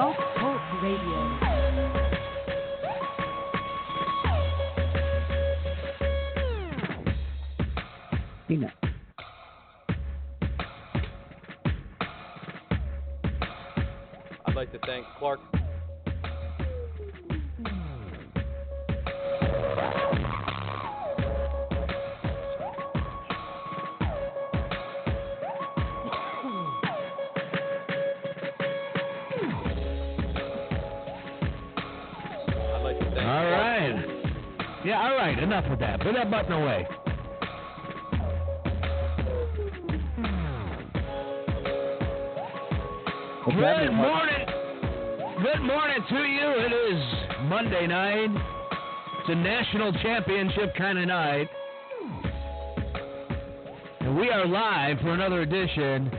Blog Talk Radio. Peanut. I'd like to thank Clark. Right. Yeah, all right. Enough with that. Put that button away. Happening, Good morning. Good morning to you. It is Monday night. It's a national championship kind of night. And we are live for another edition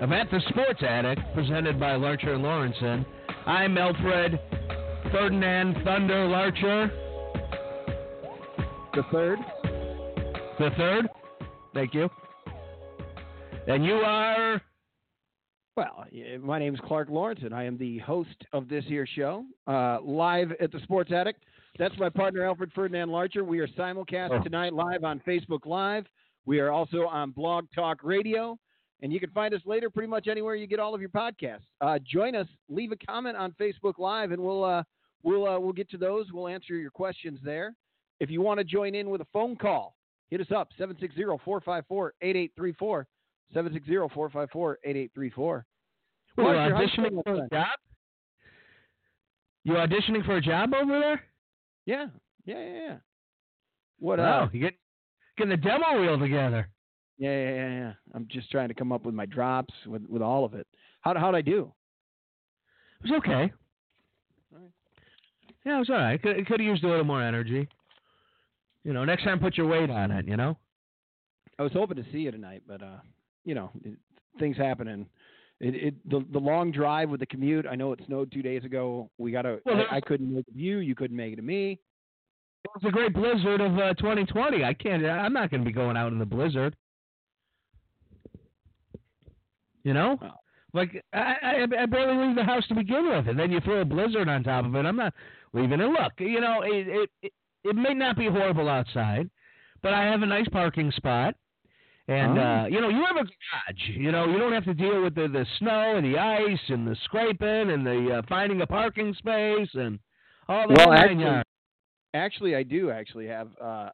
of At the Sports Attic, presented by Larcher and Lorensen. I'm Alfred Ferdinand Thunder Larcher, The third. the third. Thank you. And you are. Well, my name is Clark Lorensen, and I am the host of this here show, uh, live at the Sports Attic. That's my partner, Alfred Ferdinand Larcher. We are simulcast Oh. tonight live on Facebook Live. We are also on Blog Talk Radio, and you can find us later pretty much anywhere you get all of your podcasts. Uh, join us, leave a comment on Facebook Live, and we'll uh, we'll uh, we'll get to those. We'll answer your questions there. If you want to join in with a phone call, hit us up 760-454-8834. 760-454-8834. Well, Larcher, how's it auditioning for a job? You auditioning for a job over there? Yeah, yeah, yeah, yeah. What? Uh, Wow, you get getting the demo reel together. yeah, yeah, yeah, yeah. I'm just trying to come up with my drops with with all of it. How how'd I do? It was okay. All right. Yeah, it was all right. Could could have used a little more energy. You know, next time put your weight on it. You know. I was hoping to see you tonight, but uh, you know, it, things happen and. It, it the the long drive with the commute. I know it snowed two days ago. We got to. Well, I, I couldn't make it to you. You couldn't make it to me. It was a great blizzard of uh, 2020. I can't. I'm not going to be going out in the blizzard. You know, Oh. like I, I, I barely leave the house to begin with, and then you throw a blizzard on top of it. I'm not leaving it. Look, you know, it it it, it may not be horrible outside, but I have a nice parking spot. And Oh. uh, you know, you have a garage. You know, you don't have to deal with the, the snow and the ice and the scraping and the uh, finding a parking space and all the Well, actually-. Actually, I do actually have. Uh,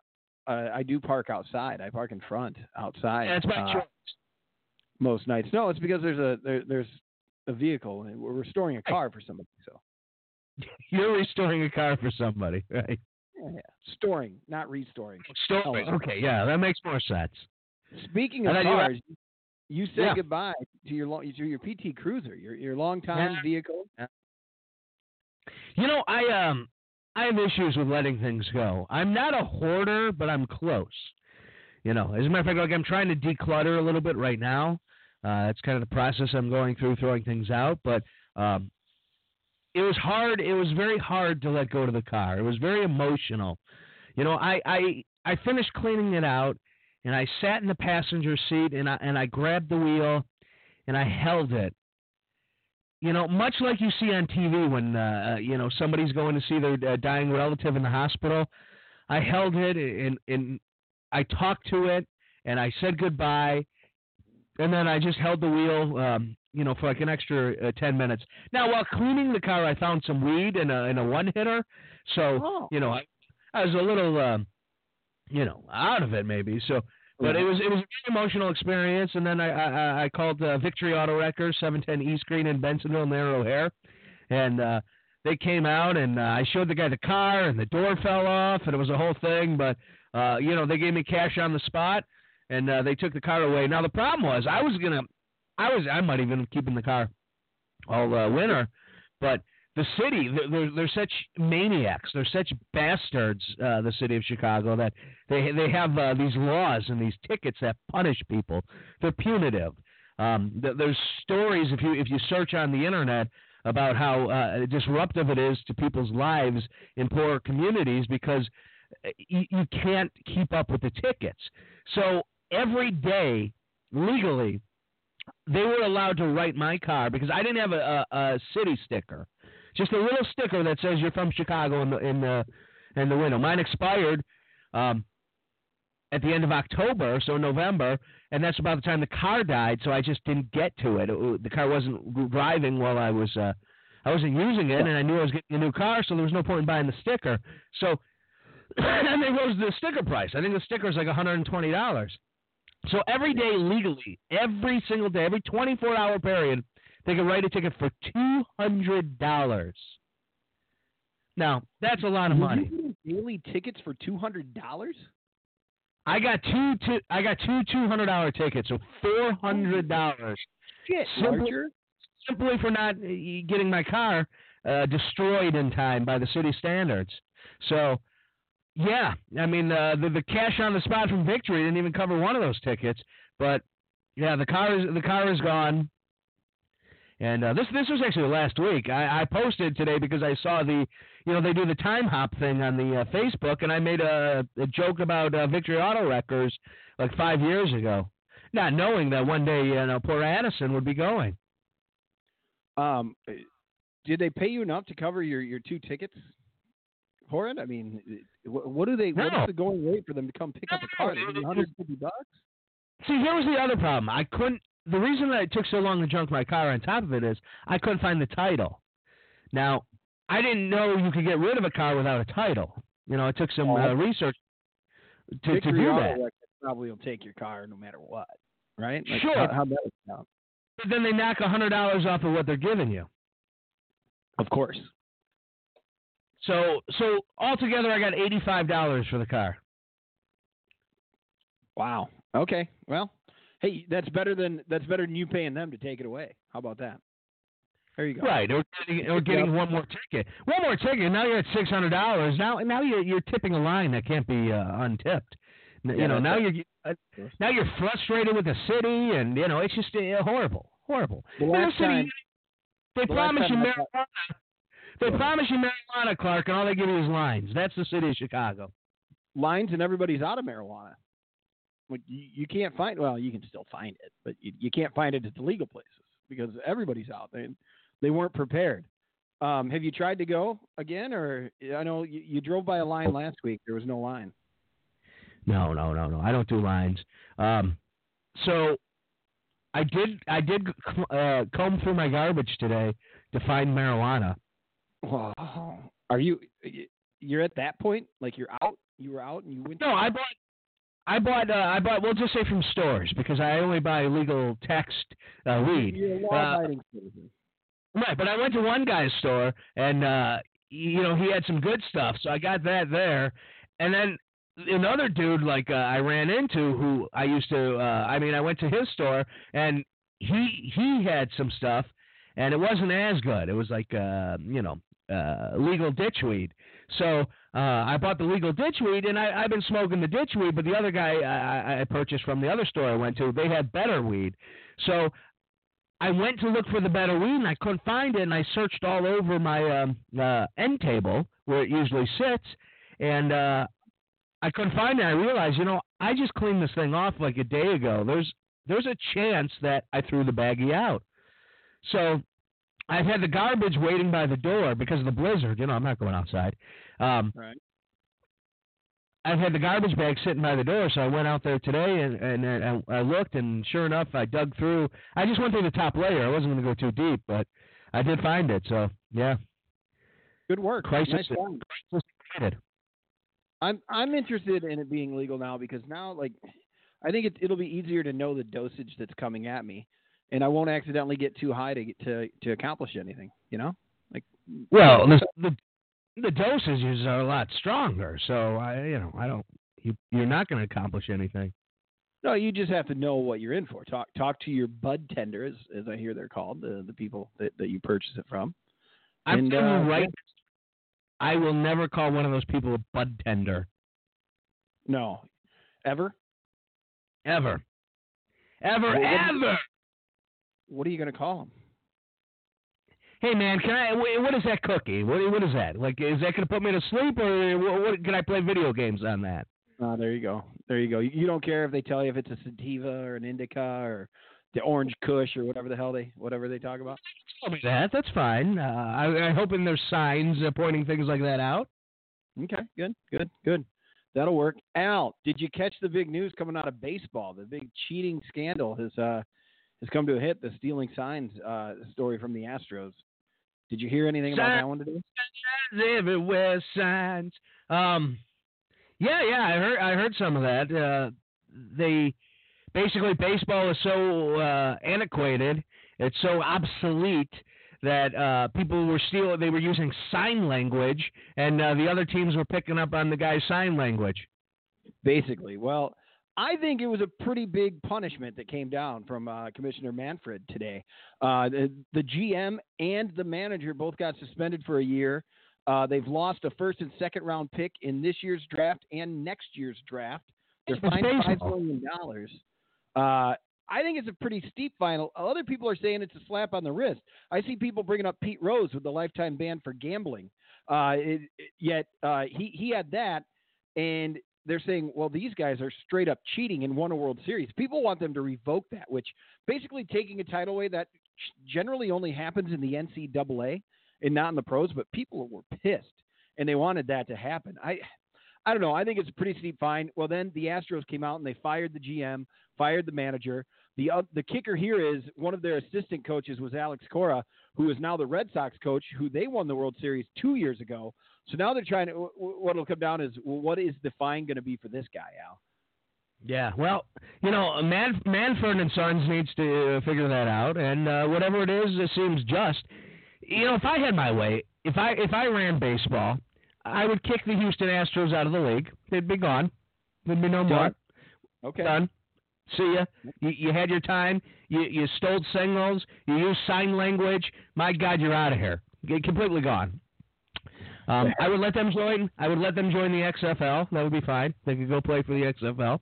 uh, I do park outside. I park in front outside. That's my uh, choice. most nights. No, it's because there's a there, there's a vehicle and we're restoring a car for somebody. So You're restoring a car for somebody, right? Yeah, storing, not restoring. Storing. Oh. Okay, yeah, that makes more sense. Speaking of then you cars, you say Yeah. goodbye to your long, to your PT Cruiser, your your long time Yeah. vehicle. You know, I um I have issues with letting things go. I'm not a hoarder, but I'm close. You know, as a matter of fact, like I'm trying to declutter a little bit right now. Uh, that's kind of the process I'm going through, throwing things out. But um, it was hard. It was very hard to let go of the car. It was very emotional. You know, I I I finished cleaning it out, and I sat in the passenger seat, and I and I grabbed the wheel, and I held it. You know, much like you see on TV when uh, uh, you know somebody's going to see their uh, dying relative in the hospital. I held it and and I talked to it and I said goodbye, and then I just held the wheel, um, you know, for like an extra uh, ten minutes. Now, while cleaning the car, I found some weed in a in a one hitter, so Oh. you know I, I was a little, um, you know, out of it maybe. So, but it was it was a very emotional experience. And then I I, I called uh, Victory Auto Wreckers, seven ten East Green in Bensenville near O'Hare, and uh, they came out and uh, I showed the guy the car and the door fell off and it was a whole thing. But uh, you know they gave me cash on the spot and uh, they took the car away. Now the problem was I was gonna I was I might even keep in the car all uh, winter, but the city they're, they're, such maniacs. They're such bastards uh, the city of chicago that they they have uh, these laws and these tickets that punish people. They're punitive. Um, th- there's stories if you if you search on the internet about how uh, disruptive it is to people's lives in poor communities because uh, you, you can't keep up with the tickets. So every day legally they were allowed to write my car because I didn't have a, a, a city sticker, just a little sticker that says you're from Chicago in the in the in the window. Mine expired um, at the end of October, so November, and that's about the time the car died. So I just didn't get to it. it the car wasn't driving while I was uh, I wasn't using it, and I knew I was getting a new car, so there was no point in buying the sticker. So and they rose the sticker price. I think the sticker is like $120. So every day legally, every single day, every 24 hour period, they can write a ticket for $200. Now, that's a lot of money. Daily tickets for $200? I got two, two I got two two hundred dollar tickets, so four hundred dollars. Shit, Simply- Archer. simply for not uh, getting my car uh, destroyed in time by the city standards. So, yeah, I mean uh, the the cash on the spot from Victory didn't even cover one of those tickets, but yeah, the car is the car is gone. And uh, this this was actually last week. I, I posted today because I saw the you know they do the time hop thing on the uh, Facebook, and I made a, a joke about uh, Victory Auto Wreckers like five years ago, not knowing that one day you know poor Addison would be going. Um, did they pay you enough to cover your, your two tickets for? I mean, what, what do they? What No. is the going rate for them to come pick up a car? No, it- 150 bucks? See, here was the other problem. I couldn't. The reason that it took so long to junk my car on top of it is I couldn't find the title. Now, I didn't know you could get rid of a car without a title. You know, it took some uh, research to, to do that. Like, probably will take your car no matter what, right? Like, Sure. How, how'd that? But then they knock a hundred dollars off of what they're giving you. Of course. So, so altogether, I got eighty-five dollars for the car. Wow. Okay. Well, hey, that's better than that's better than you paying them to take it away. How about that? There you go. Right, or getting, or getting one more ticket. One more ticket. Now you're at six hundred dollars. Now, now you're you're tipping a line that can't be uh, untipped. N- Yeah, you know, now you're uh, now you're frustrated with the city, and you know it's just uh, horrible, horrible. The You last city, time- they the promise you marijuana. They promise you marijuana, Clark, and all they give you is lines. That's the city of Chicago. Lines and everybody's out of marijuana. Like you, you can't find. Well, you can still find it, but you, you can't find it at the legal places because everybody's out. They they weren't prepared. Um, have you tried to go again, or I know you, you drove by a line last week. There was no line. No, no, no, no. I don't do lines. Um, so I did I did uh, comb through my garbage today to find marijuana. Wow. Are you? You're at that point. Like you're out. You were out and you went. No, I bought. I bought. Uh, I bought. We'll just say from stores because I only buy legal text uh, weed. You're a citizen. Right, but I went to one guy's store and uh, you know he had some good stuff, so I got that there. And then another dude like uh, I ran into who I used to. Uh, I mean, I went to his store and he he had some stuff, and it wasn't as good. It was like uh, you know uh, legal ditchweed. So uh, I bought the legal ditchweed, and I, I've been smoking the ditchweed. But the other guy I, I- I purchased from the other store I went to, they had better weed. So I went to look for the better weed, and I couldn't find it. And I searched all over my um, uh, end table where it usually sits, and uh, I couldn't find it. I realized, you know, I just cleaned this thing off like a day ago. There's there's a chance that I threw the baggie out. So I've had the garbage waiting by the door because of the blizzard. You know, I'm not going outside. Um, Right. I've had the garbage bag sitting by the door, so I went out there today and, and, and I looked, and sure enough, I dug through. I just went through the top layer. I wasn't going to go too deep, but I did find it. So yeah, Good work. Crisis- Nice just. I'm I'm interested in it being legal now because now like I think it, it'll be easier to know the dosage that's coming at me, and I won't accidentally get too high to get to to accomplish anything. You know, like Well, the the, the dosages are a lot stronger, so I you know I don't you you're not going to accomplish anything. no, you just have to know what you're in for. Talk talk to your bud tender, as as I hear they're called, the the people that, that you purchase it from. I'm And, uh, right. I will never call one of those people a bud tender No, ever. ever, ever, Well, what do you- ever. What are you going to call them? Hey man, can I? What is that cookie? What what is that? Like, is that going to put me to sleep, or what, what, can I play video games on that? Uh, there you go. There you go. You, you don't care if they tell you if it's a sativa or an indica or the orange Kush or whatever the hell they whatever they talk about. Tell me that. That's fine. Uh, I, I'm hoping there's signs uh, pointing things like that out. Okay, good, good, good. That'll work. Al, did you catch the big news coming out of baseball? The big cheating scandal has uh, has come to a hit. The stealing signs uh, story from the Astros. Did you hear anything about that one today? Signs everywhere signs. Um, yeah, yeah, I heard I heard some of that. Uh, they basically baseball is so uh, antiquated, it's so obsolete that uh, people were still they were using sign language, and uh, the other teams were picking up on the guy's sign language. Basically, well, I think it was a pretty big punishment that came down from uh, Commissioner Manfred today. Uh, the, the, GM and the manager both got suspended for a year. Uh, they've lost a first and second round pick in this year's draft and next year's draft. They're fined five million dollars. Uh, I think it's a pretty steep fine. Other people are saying it's a slap on the wrist. I see people bringing up Pete Rose with the lifetime ban for gambling. Uh, it, it, yet uh, he he had that, and they're saying, well, these guys are straight up cheating and won a World Series. People want them to revoke that, which basically taking a title away that generally only happens in the NCAA and not in the pros. But people were pissed and they wanted that to happen. I, I don't know. I think it's a pretty steep fine. Well, then the Astros came out and they fired the GM, fired the manager. The uh, the kicker here is one of their assistant coaches was Alex Cora, who is now the Red Sox coach, who they won the World Series two years ago. So now they're trying to. What will come down is what is the fine going to be for this guy, Al? Yeah, well, you know, Man, Manfred and Sons needs to figure that out, and uh, whatever it is, it seems just. You know, if I had my way, if I if I ran baseball, I would kick the Houston Astros out of the league. They'd be gone. There'd be no more. Okay. Done. See ya. You, you had your time. You you stole signals. You used sign language. My God, you're out of here. Get completely gone. Um, I would let them join. I would let them join the XFL. That would be fine. They could go play for the XFL.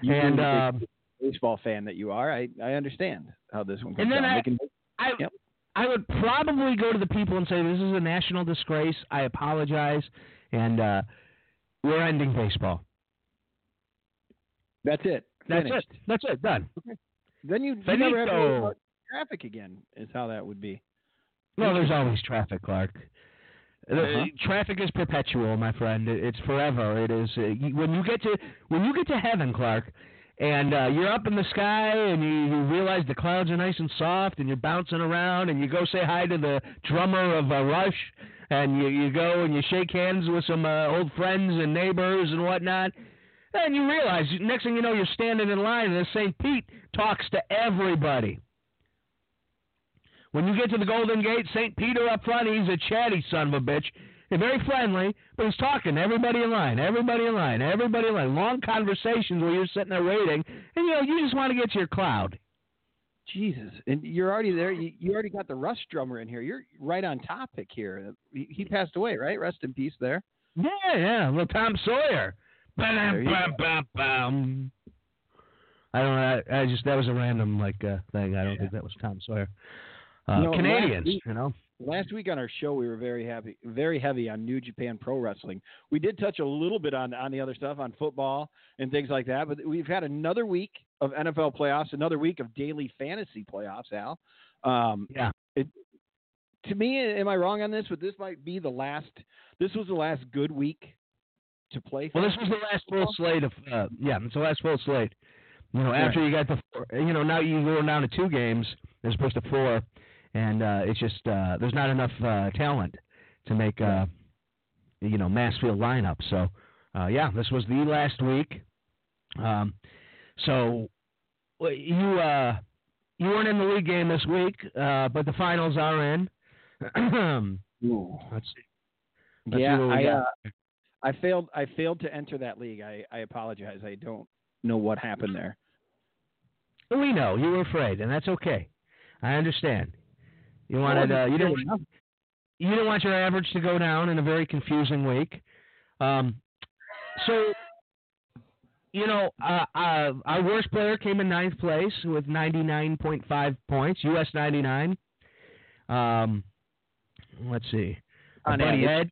You and uh, baseball fan that you are, I I understand how this one comes and then down. I, can, I, yep. I would probably go to the people and say this is a national disgrace. I apologize, and uh, we're ending baseball. That's it. That's it. That's it. Done. Okay. Then you, you never have to traffic again. Is how that would be. Well, there's always traffic, Clark. The- Uh-huh. traffic is perpetual, my friend. It's forever. It is uh, when you get to when you get to heaven, Clark, and uh, you're up in the sky and you, you realize the clouds are nice and soft, and you're bouncing around, and you go say hi to the drummer of uh, Rush, and you you go and you shake hands with some uh, old friends and neighbors and whatnot. And you realize, next thing you know, you're standing in line, and St. Pete talks to everybody. When you get to the Golden Gate, St. Peter up front, he's a chatty son of a bitch. He's very friendly, but he's talking to everybody in line, everybody in line, everybody in line. Long conversations where you're sitting there waiting, and you know you just want to get to your cloud. Jesus, and you're already there. You, you already got the Rush drummer in here. You're right on topic here. He, he passed away, right? Rest in peace. There. Yeah, yeah, little Tom Sawyer. There Bam, bam, bam. I don't know. I, I just that was a random like uh, thing. I don't Yeah. think that was Tom Sawyer. Uh, Canadians, week- you know. Last week on our show, we were very happy, very heavy on New Japan Pro Wrestling. We did touch a little bit on on the other stuff, on football and things like that. But we've had another week of NFL playoffs, another week of daily fantasy playoffs. Al, um, Yeah. It, to me, am I wrong on this? But this might be the last. This was the last good week to play. Well, this was the last full slate of uh, yeah, it's the last full slate. You know, after you got the you know now you go down to two games as opposed to four, and uh, it's just uh, there's not enough uh, talent to make uh, you know mass field lineup. So uh, yeah, this was the last week. Um, so you uh, you weren't in the league game this week, uh, but the finals are in. Let's see. Let's yeah, I uh, I failed. I failed to enter that league. I, I apologize. I don't know what happened there. We know you were afraid, and that's okay. I understand. You wanted uh, you didn't you didn't want your average to go down in a very confusing week. Um, so you know, uh, uh, our worst player came in ninth place with 99.5 points, US 99. Um, let's see. On buddy. Ed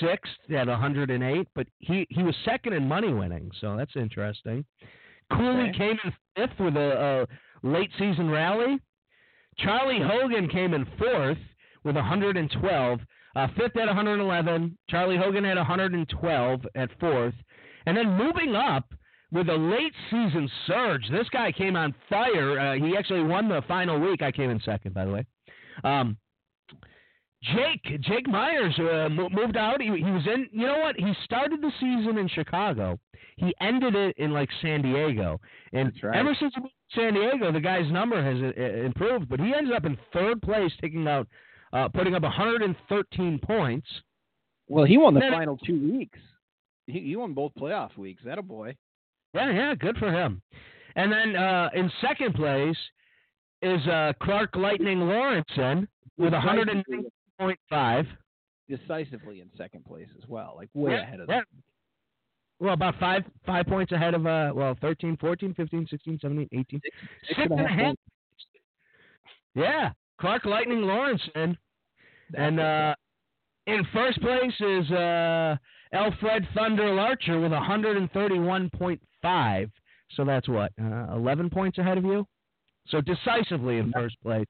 sixth at 108, but he he was second in money winning, so that's interesting. Cooley Okay. came in fifth with a, a late season rally. Charlie Hogan came in fourth with 112. Uh, fifth at 111. Charlie Hogan had 112 at fourth. And then moving up with a late season surge, this guy came on fire. Uh, he actually won the final week. I came in second, by the way. Um, Jake Jake Myers uh, moved out. He, he was in. You know what? He started the season in Chicago. He ended it in like San Diego. And right. ever since he moved to San Diego, the guy's number has uh, improved. But he ended up in third place, taking out, uh, putting up 113 points. Well, he won the final two weeks. He, he won both playoff weeks. That a boy. Yeah, yeah, good for him. And then uh, in second place is uh, Clark Lightning Lorensen with 109.5. decisively in second place as well, like way Yeah, ahead of yeah. them. Well, about five five points ahead of uh well 13, 14, 15, 16, 17, 18. Six and a half. Yeah, Clark Lightning Lawrence and and uh, in first place is uh, Alfred Thunder Larcher with 131.5. So that's what uh, 11 points ahead of you. So decisively in first place.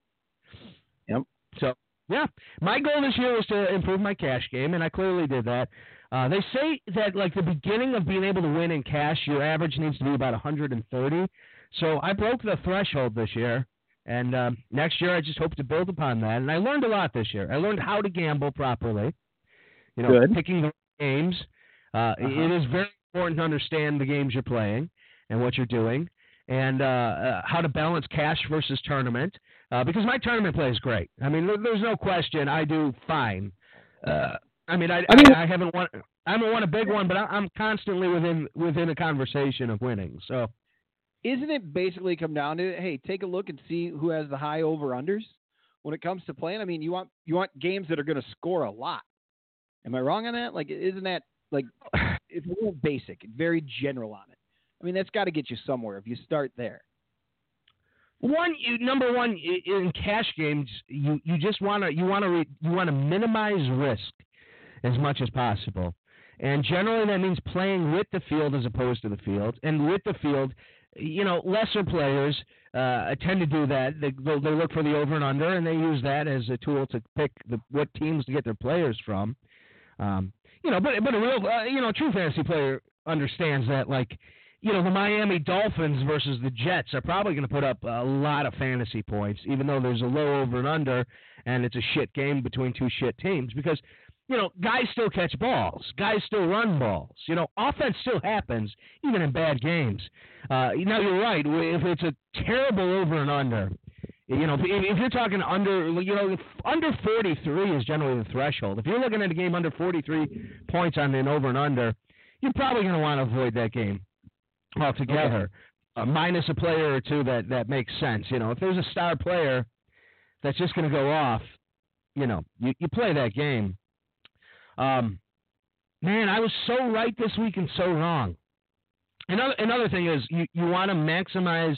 Yep. So yeah, my goal this year was to improve my cash game, and I clearly did that. Uh, they say that like the beginning of being able to win in cash, your average needs to be about 130. So I broke the threshold this year, and um, next year I just hope to build upon that. And I learned a lot this year. I learned how to gamble properly. You know, Good. picking the games. Uh, It is very important to understand the games you're playing and what you're doing, and uh, uh, how to balance cash versus tournament. Uh, because my tournament play is great. I mean, there's no question. I do fine. Uh, I mean, I, I mean- I, I haven't won. I haven't won a big one, but I, I'm constantly within within a conversation of winning. So Isn't it basically come down to hey, take a look and see who has the high over unders when it comes to playing? I mean, you want you want games that are going to score a lot. Am I wrong on that? Like, isn't that like it's real basic, very general on it? I mean, that's got to get you somewhere if you start there. One, you, number one in cash games, you, you just want to you want to you want to minimize risk as much as possible, and generally that means playing with the field as opposed to the field. And with the field, you know, lesser players uh, tend to do that. They they they look for the over and under, and they use that as a tool to pick the, what teams to get their players from. Um, you know, but but a real uh, you know true fantasy player understands that like you know, the Miami Dolphins versus the Jets are probably going to put up a lot of fantasy points, even though there's a low over and under, and it's a shit game between two shit teams because, you know, guys still catch balls, guys still run balls. You know, offense still happens even in bad games. Uh, now you're right. If it's a terrible over and under, you know, if, if you're talking under, you know, under 43 is generally the threshold. If you're looking at a game under 43 points on an over and under, you're probably going to want to avoid that game altogether. Uh, minus a player or two that that makes sense. You know, if there's a star player that's just going to go off, you know, you, you play that game. Um, man, I was so right this week and so wrong. Another another thing is you you want to maximize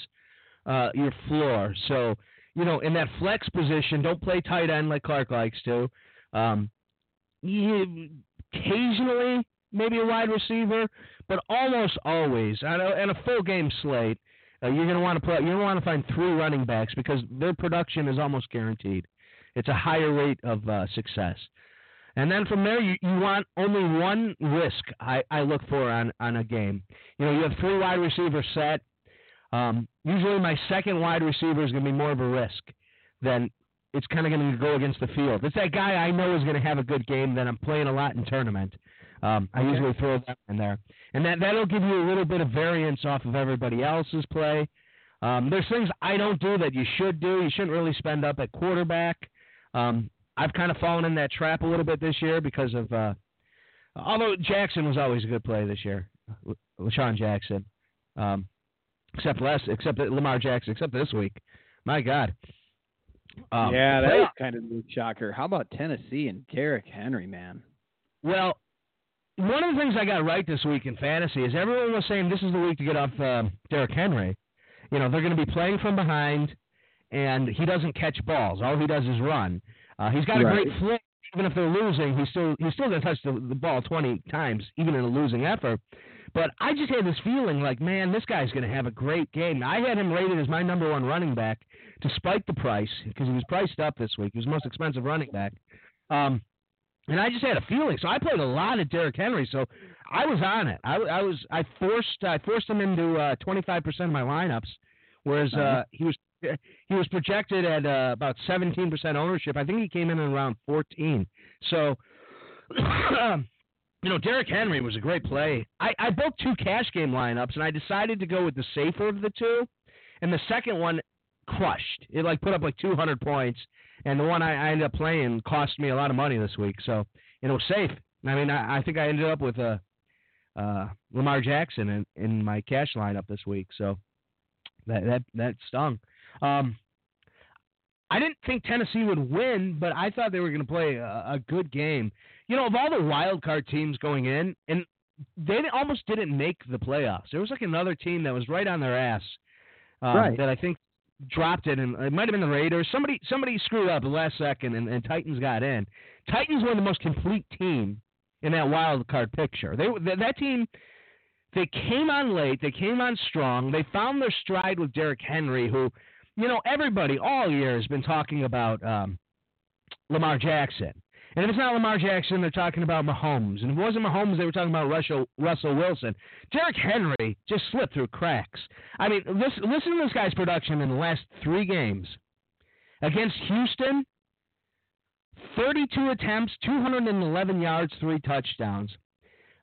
uh, your floor. So you know, in that flex position, don't play tight end like Clark likes to. Um, you, occasionally, maybe a wide receiver, but almost always on a, on a full game slate, uh, you're going to want to play. You're going to want to find three running backs because their production is almost guaranteed. It's a higher rate of uh, success. And then from there, you, you want only one risk. I, I look for on on a game. You know, you have three wide receivers set. Um, usually, my second wide receiver is going to be more of a risk than it's kind of going to go against the field. It's that guy I know is going to have a good game that I'm playing a lot in tournament. Um, I Okay. usually throw that in there, and that that'll give you a little bit of variance off of everybody else's play. Um, there's things I don't do that you should do. You shouldn't really spend up at quarterback. Um, I've kind of fallen in that trap a little bit this year because of, uh, although Jackson was always a good play this year, LaShawn Jackson, um, except last, except Lamar Jackson, except this week. My God. Um, yeah, that was kind of a shocker. How about Tennessee and Derrick Henry, man? Well, one of the things I got right this week in fantasy is everyone was saying this is the week to get off um, Derrick Henry. You know, they're going to be playing from behind, and he doesn't catch balls. All he does is run. Uh, he's got a Right. great flick. Even if they're losing, he's still he's still going to touch the, the ball 20 times, even in a losing effort. But I just had this feeling like, man, this guy's going to have a great game. I had him rated as my number one running back, despite the price, because he was priced up this week. He was the most expensive running back. Um, and I just had a feeling. So I played a lot of Derrick Henry. So I was on it. I, I was I forced I forced him into twenty five percent of my lineups, whereas uh, he was he was projected at uh, about seventeen percent ownership. I think he came in at around fourteen. So. you know, Derrick Henry was a great play. I, I built two cash game lineups, and I decided to go with the safer of the two. And the second one crushed. It like put up like 200 points, and the one I, I ended up playing cost me a lot of money this week. So and it was safe. I mean, I, I think I ended up with a uh, uh, Lamar Jackson in, in my cash lineup this week. So that that that stung. Um, I didn't think Tennessee would win, but I thought they were going to play a, a, good game. You know, of all the wild card teams going in, and they almost didn't make the playoffs. There was like another team that was right on their ass uh, right. that I think dropped it, and it might have been the Raiders. Somebody somebody screwed up the last second, and, and Titans got in. Titans were the most complete team in that wild card picture. They that team. They came on late. They came on strong. They found their stride with Derrick Henry, who, you know, everybody all year has been talking about um, Lamar Jackson. And if it's not Lamar Jackson, they're talking about Mahomes. And if it wasn't Mahomes, they were talking about Russell, Russell Wilson. Derrick Henry just slipped through cracks. I mean, listen, listen to this guy's production in the last three games. Against Houston, 32 attempts, 211 yards, three touchdowns.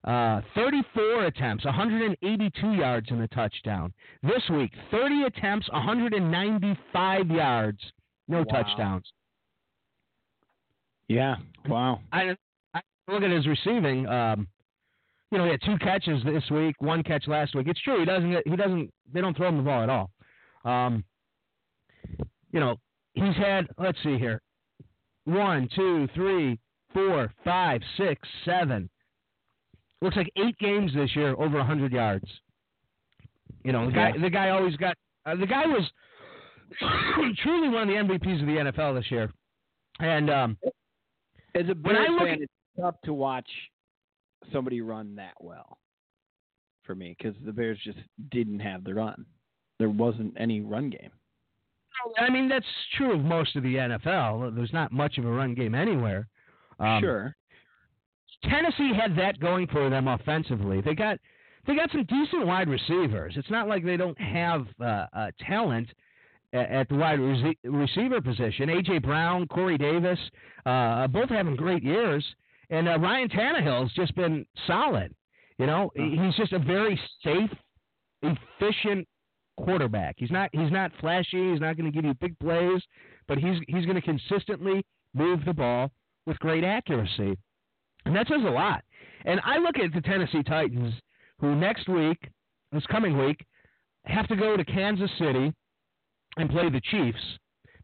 Uh, 34 attempts, 182 yards in the touchdown. This week, 30 attempts, 195 yards, no Wow. touchdowns. Yeah. Wow. I, I look at his receiving. Um, you know, he had two catches this week, one catch last week. It's true he doesn't. He doesn't. They don't throw him the ball at all. Um, you know, he's had. Let's see here. One, two, three, four, five, six, seven. Looks like eight games this year over hundred yards. You know, the guy. Yeah. The guy always got. Uh, the guy was truly one of the MVPs of the NFL this year. And um, As a When Bears I look fan, at- it's tough to watch somebody run that well for me because the Bears just didn't have the run. There wasn't any run game. I mean, that's true of most of the NFL. There's not much of a run game anywhere. Um, sure. Tennessee had that going for them offensively. They got they got some decent wide receivers. It's not like they don't have uh, uh, talent at, the wide rece- receiver position. AJ Brown, Corey Davis, uh, both having great years, and uh, Ryan Tannehill's just been solid. You know, he's just a very safe, efficient quarterback. He's not he's not flashy. He's not going to give you big plays, but he's he's going to consistently move the ball with great accuracy, and that says a lot. And I look at the Tennessee Titans, who next week, this coming week, have to go to Kansas City and play the Chiefs.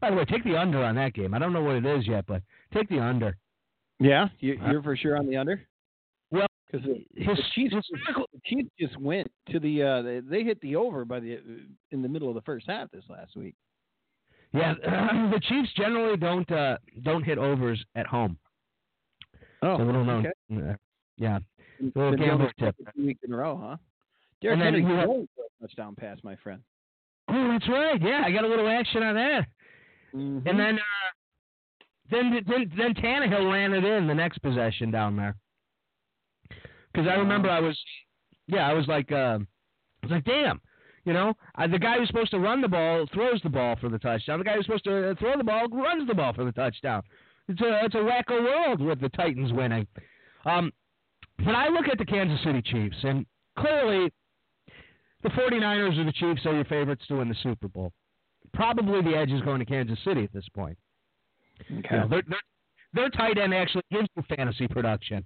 By the way, take the under on that game. I don't know what it is yet, but take the under. Yeah, you, you're for sure on the under. Well, because the, His, the Chiefs, the Chiefs just went to the uh, they, they hit the over by the in the middle of the first half this last week. yeah, the Chiefs generally don't uh, don't hit overs at home. Oh, So little known. okay. Yeah. Little doing tip. Two weeks in a row, huh? Derrick Henry you have- going for a touchdown pass, my friend. That's right. Yeah, I got a little action on that. Mhm. And then, uh, then, then, then Tannehill ran it in the next possession down there. Because I remember I was, yeah, I was like, uh, I was like, damn, you know, I, the guy who's supposed to run the ball throws the ball for the touchdown. The guy who's supposed to uh, throw the ball runs the ball for the touchdown. It's a it's a wacko world with the Titans winning. Um, but I look at the Kansas City Chiefs, and clearly, the 49ers or the Chiefs are your favorites to win the Super Bowl. Probably the edge is going to Kansas City at this point. okay. You know, their, tight end actually gives you fantasy production.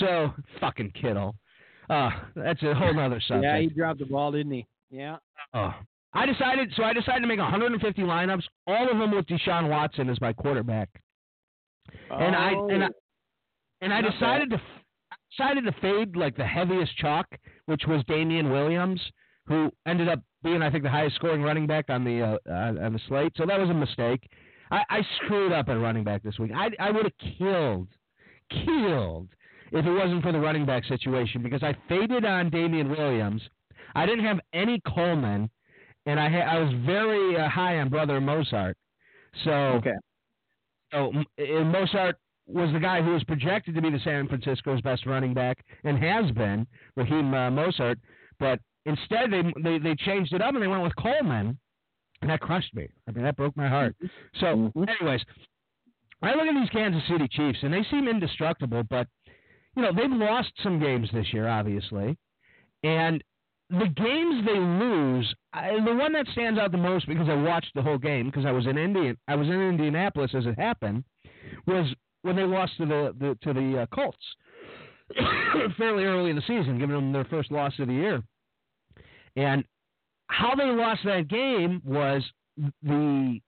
So, fucking Kittle. Uh, that's a whole other subject. yeah, he dropped the ball, didn't he? Yeah. Oh. I decided, so I decided to make 150 lineups, all of them with Deshaun Watson as my quarterback. And I and I Oh, and I Not decided to decided to fade like the heaviest chalk, which was Damien Williams, who ended up being I think the highest scoring running back on the uh, uh, on the slate. So that was a mistake. I, I screwed up at running back this week. I I would have killed, killed if it wasn't for the running back situation because I faded on Damien Williams. I didn't have any Coleman, and I ha- I was very uh, high on Brother Mostert. So Okay. so M- and Mostert was the guy who was projected to be the San Francisco's best running back and has been Raheem uh, Mostert, but instead they, they they changed it up and they went with Coleman, and that crushed me. I mean that broke my heart. So, Mhm. anyways, I look at these Kansas City Chiefs and they seem indestructible, but you know they've lost some games this year, obviously, and the games they lose, I, the one that stands out the most because I watched the whole game because I was in Indian, I was in Indianapolis as it happened, was when they lost to the, the to the uh, Colts fairly early in the season, giving them their first loss of the year. And how they lost that game was the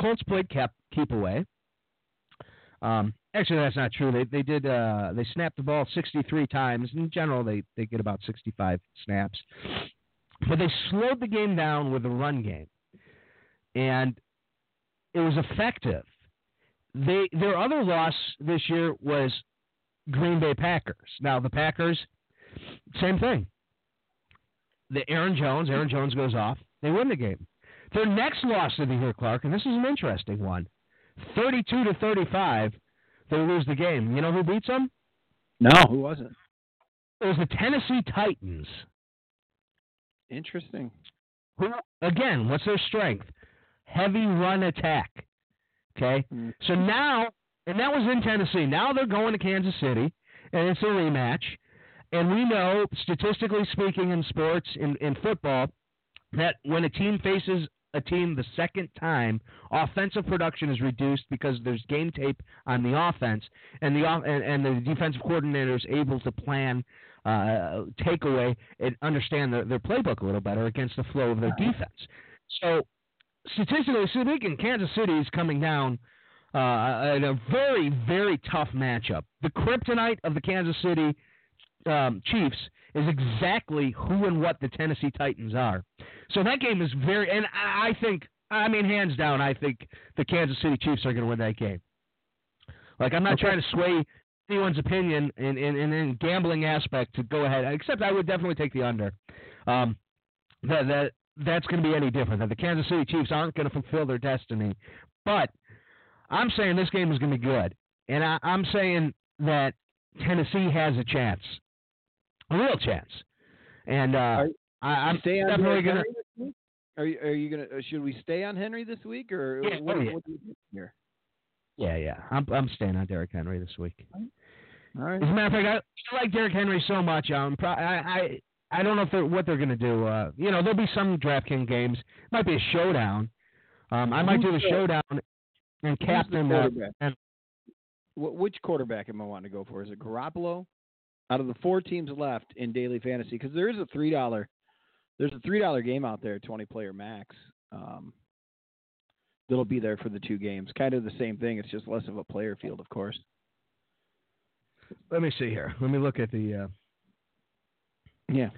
Colts played kept keep away. Um, actually, that's not true. They they did uh, they snapped the ball 63 times. In general, they they get about 65 snaps, but they slowed the game down with a run game, and it was effective. They their other loss this year was Green Bay Packers. Now the Packers, same thing. The Aaron Jones, Aaron Jones goes off. They win the game. Their next loss of the year, Clark, and this is an interesting one. 32 to 35, they lose the game. You know who beats them? No, who wasn't? It was the Tennessee Titans. Interesting. Who again? What's their strength? Heavy run attack. Okay, Mm. so now, and that was in Tennessee. Now they're going to Kansas City, and it's a rematch. And we know, statistically speaking, in sports, in, in football, that when a team faces a team the second time, offensive production is reduced because there's game tape on the offense, and the off- and, and the defensive coordinator is able to plan uh, takeaway and understand their, their playbook a little better against the flow of their defense. So, statistically speaking, Kansas City is coming down uh, in a very, very tough matchup. The kryptonite of the Kansas City um, Chiefs is exactly who and what the Tennessee Titans are. So that game is very, and I think, I mean, hands down, I think the Kansas City Chiefs are going to win that game. Like, I'm not Okay. trying to sway anyone's opinion in, in, in, in gambling aspect to go ahead, except I would definitely take the under. Um, that that that's going to be any different. That the Kansas City Chiefs aren't going to fulfill their destiny, but I'm saying this game is going to be good, and I, I'm saying that Tennessee has a chance, a real chance, and uh, Are- I, I'm stay definitely going to. Henry this week? Are you, are you gonna? uh, Should we stay on Henry this week, or Yeah, what, oh, yeah. what do you think here? Yeah, yeah, I'm I'm staying on Derrick Henry this week. All right. As a matter of fact, I, I like Derrick Henry so much. Um, pro- I, I don't know if they're, what they're going to do. Uh, you know, there'll be some DraftKings games. Might be a showdown. Um, I might do the showdown and Who's the captain. Uh, and- which quarterback am I wanting to go for? Is it Garoppolo? Out of the four teams left in daily fantasy, because there is a three dollar, there's a three dollar game out there, twenty player max. Um, that'll be there for the two games. Kind of the same thing. It's just less of a player field, of course. let me see here. Let me look at the. Uh, Yeah,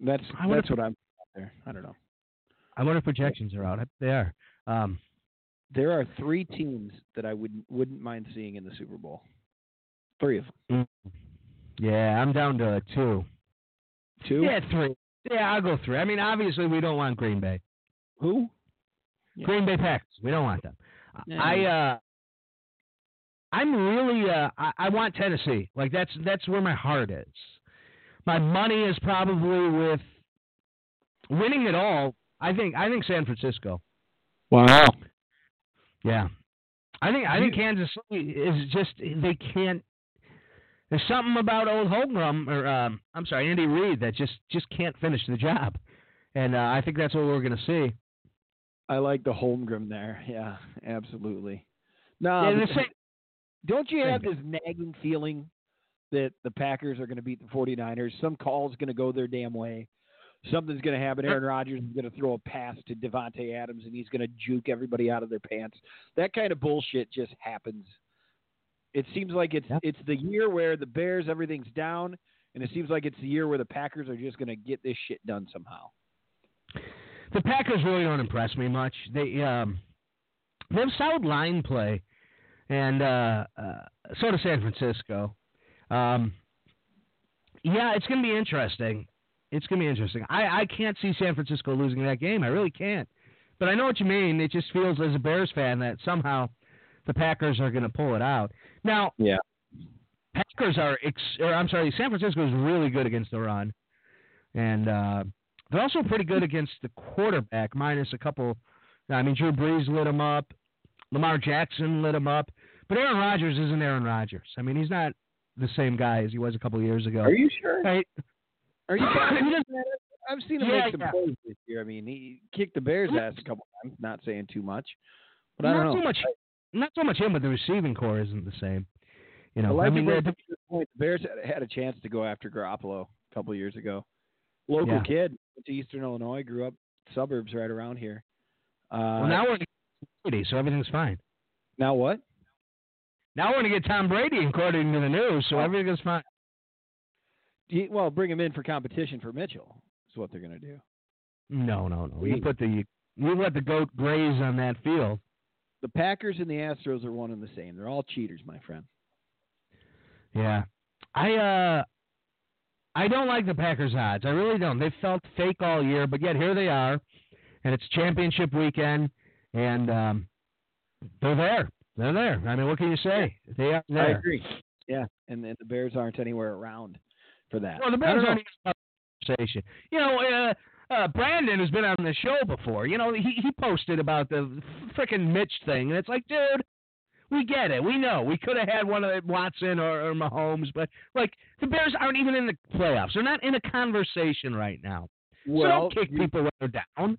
that's that's what I'm there. I don't know. I wonder if projections are out. They are. Um, There are three teams that I wouldn't wouldn't mind seeing in the Super Bowl. Three of them. yeah, I'm down to two. Two. Yeah, three. Yeah, I'll go three. I mean, obviously, we don't want Green Bay. Who? Yeah. Green Bay Packers. We don't want them. Yeah. I uh I'm really uh I, I want Tennessee. Like that's that's where my heart is. My money is probably with winning it all. I think I think San Francisco. Wow. Yeah. I think I think Kansas City is just they can't there's something about old Holmgren or um I'm sorry, Andy Reid that just just can't finish the job. And uh, I think that's what we're going to see. I like the Holmgren there. Yeah, absolutely. No, Yeah, the same- don't you have this nagging feeling that the Packers are going to beat the 49ers? Some call's going to go their damn way. Something's going to happen. Aaron Rodgers is going to throw a pass to Davante Adams, and he's going to juke everybody out of their pants. That kind of bullshit just happens. It seems like it's Yep. it's the year where the Bears everything's down, and it seems like it's the year where the Packers are just going to get this shit done somehow. the Packers really don't impress me much. They um they have solid line play, and uh, uh, so does San Francisco. Um, yeah, it's going to be interesting. It's going to be interesting. I, I can't see San Francisco losing that game. I really can't. But I know what you mean. It just feels as a Bears fan that somehow the Packers are going to pull it out. Now, Yeah. Packers are, ex- or I'm sorry, San Francisco is really good against the run, and uh, they're also pretty good against the quarterback, minus a couple. I mean, Drew Brees lit them up, Lamar Jackson lit them up, but Aaron Rodgers isn't Aaron Rodgers. I mean, he's not the same guy as he was a couple of years ago. Are you sure? Right? Are you? He I've seen him Yeah, make some yeah. plays this year. I mean, he kicked the Bears' ass a couple times. Not saying too much, but I not don't know. so much, not so much him, but the receiving corps isn't the same. You know, Elijah I mean, brings they're- up a good point. The Bears had, had a chance to go after Garoppolo a couple of years ago. Local Yeah. kid, went to Eastern Illinois, grew up suburbs right around here. Uh, well, now we're in Brady, so everything's fine. now what? Now we're going to get Tom Brady, according to the news, so everything's fine. Well, bring him in for competition for Mitchell. Is what they're going to do. No, no, no. You put the you, you let the goat graze on that field. The Packers and the Astros are one and the same. They're all cheaters, my friend. Yeah, I uh, I don't like the Packers odds. I really don't. They felt fake all year, but yet here they are, and it's championship weekend, and um, they're there. They're there. I mean, what can you say? They are there. I agree. Yeah, and, and the Bears aren't anywhere around for that. Well, the Bears aren't even a conversation. You know, uh, uh, Brandon has been on the show before. You know, he he posted about the freaking Mitch thing, and it's like, dude, we get it. We know we could have had one of the Watson or, or Mahomes, but like the Bears aren't even in the playoffs. They're not in a conversation right now. so Well, don't kick you- people when they're down.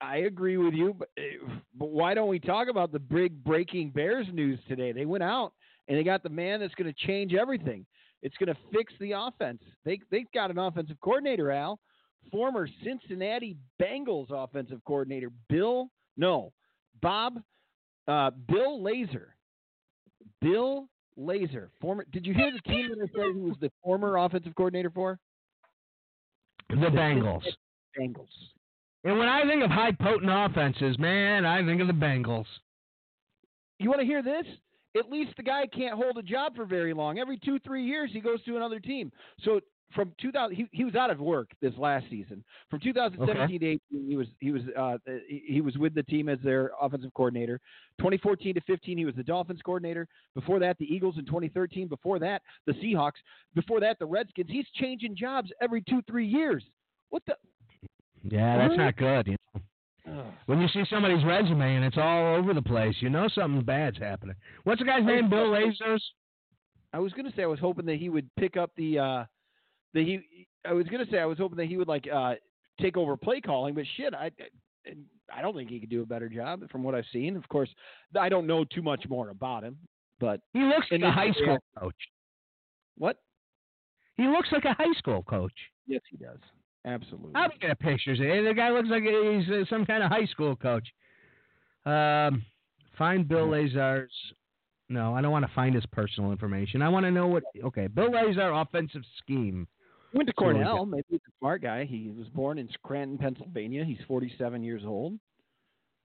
I agree with you, but eh, but why don't we talk about the big breaking Bears news today? They went out and they got the man that's going to change everything. It's going to fix the offense. They they've got an offensive coordinator, Al, former Cincinnati Bengals offensive coordinator, Bill no, Bob, uh, Bill Lazor, Bill Lazor, former. Did you hear the team that I said he was the former offensive coordinator for? The Bengals. Bengals. And when I think of high potent offenses, man, I think of the Bengals. You want to hear this? At least the guy can't hold a job for very long. Every two, three years, he goes to another team. So from 2000, he, he was out of work this last season. From 2017 to 18, he was he was uh, he he was with the team as their offensive coordinator. 2014 to 15, he was the Dolphins coordinator. Before that, the Eagles in 2013. Before that, the Seahawks. Before that, the Redskins. He's changing jobs every two, three years. What the? Yeah, that's not good. You know? When you see somebody's resume and it's all over the place, you know something bad's happening. What's the guy's name? Bill Lazers. I was gonna say I was hoping that he would pick up the uh that he I was gonna say I was hoping that he would like uh take over play calling, but shit, I I, I don't think he could do a better job from what I've seen. Of course, I don't know too much more about him, but He looks like a high school coach. what? He looks like a high school coach. Yes, he does. Absolutely. I'm looking at pictures. The guy looks like he's uh, some kind of high school coach. Um, find Bill Lazar's. No, I don't want to find his personal information. I want to know what. Okay, Bill Lazar offensive scheme. Went to. Cornell. Maybe he's a smart guy. He was born in Scranton, Pennsylvania. He's 47 years old.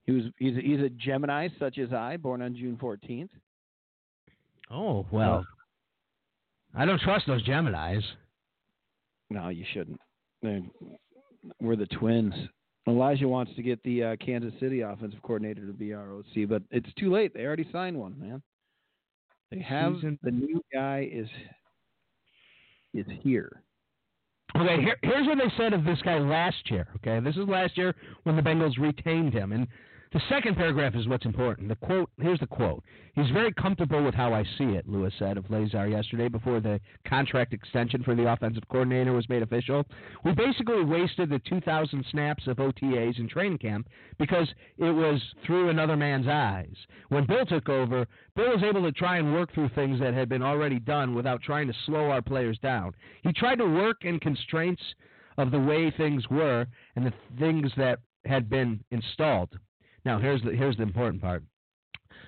He was he's a, he's a Gemini, such as I, born on June 14th. Oh well, I don't trust those Gemini's. No, you shouldn't. We're the twins. Elijah wants to get the uh, Kansas City offensive coordinator to be ROC, but it's too late. They already signed one, man. They have Season- the new guy is is here. Okay, here, here's what they said of this guy last year. Okay, this is last year when the Bengals retained him, and the second paragraph is what's important. The quote here's the quote: "He's very comfortable with how I see it," Lewis said of Lazar yesterday before the contract extension for the offensive coordinator was made official. We basically wasted the 2,000 snaps of OTAs in training camp because it was through another man's eyes. When Bill took over, Bill was able to try and work through things that had been already done without trying to slow our players down. He tried to work in constraints of the way things were and the things that had been installed. Now, here's the here's the important part.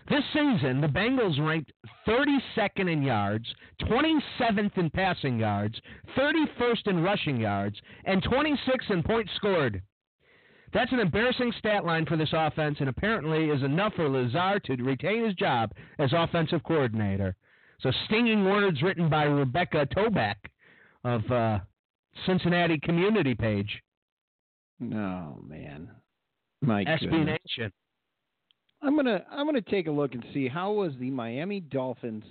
This season, the Bengals ranked 32nd in yards, 27th in passing yards, 31st in rushing yards, and 26th in points scored. That's an embarrassing stat line for this offense, and apparently is enough for Lazar to retain his job as offensive coordinator. So, stinging words written by Rebecca Toback of uh, Cincinnati Community Page. No man, my SB goodness. Nation. I'm gonna I'm gonna take a look and see how was the Miami Dolphins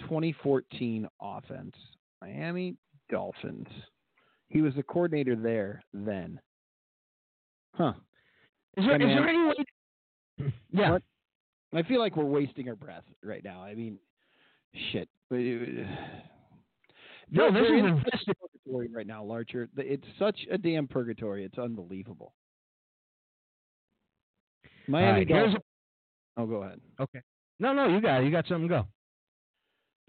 2014 offense. Miami Dolphins. He was the coordinator there then. Huh. Is there, is there any way? Yeah. What? I feel like we're wasting our breath right now. I mean, shit. But it- No, this is purgatory right now, Larcher. It's such a damn purgatory. It's unbelievable. All Miami right, here's Dolphins. Oh, go ahead. Okay. No, no, you got it. You got something. To go.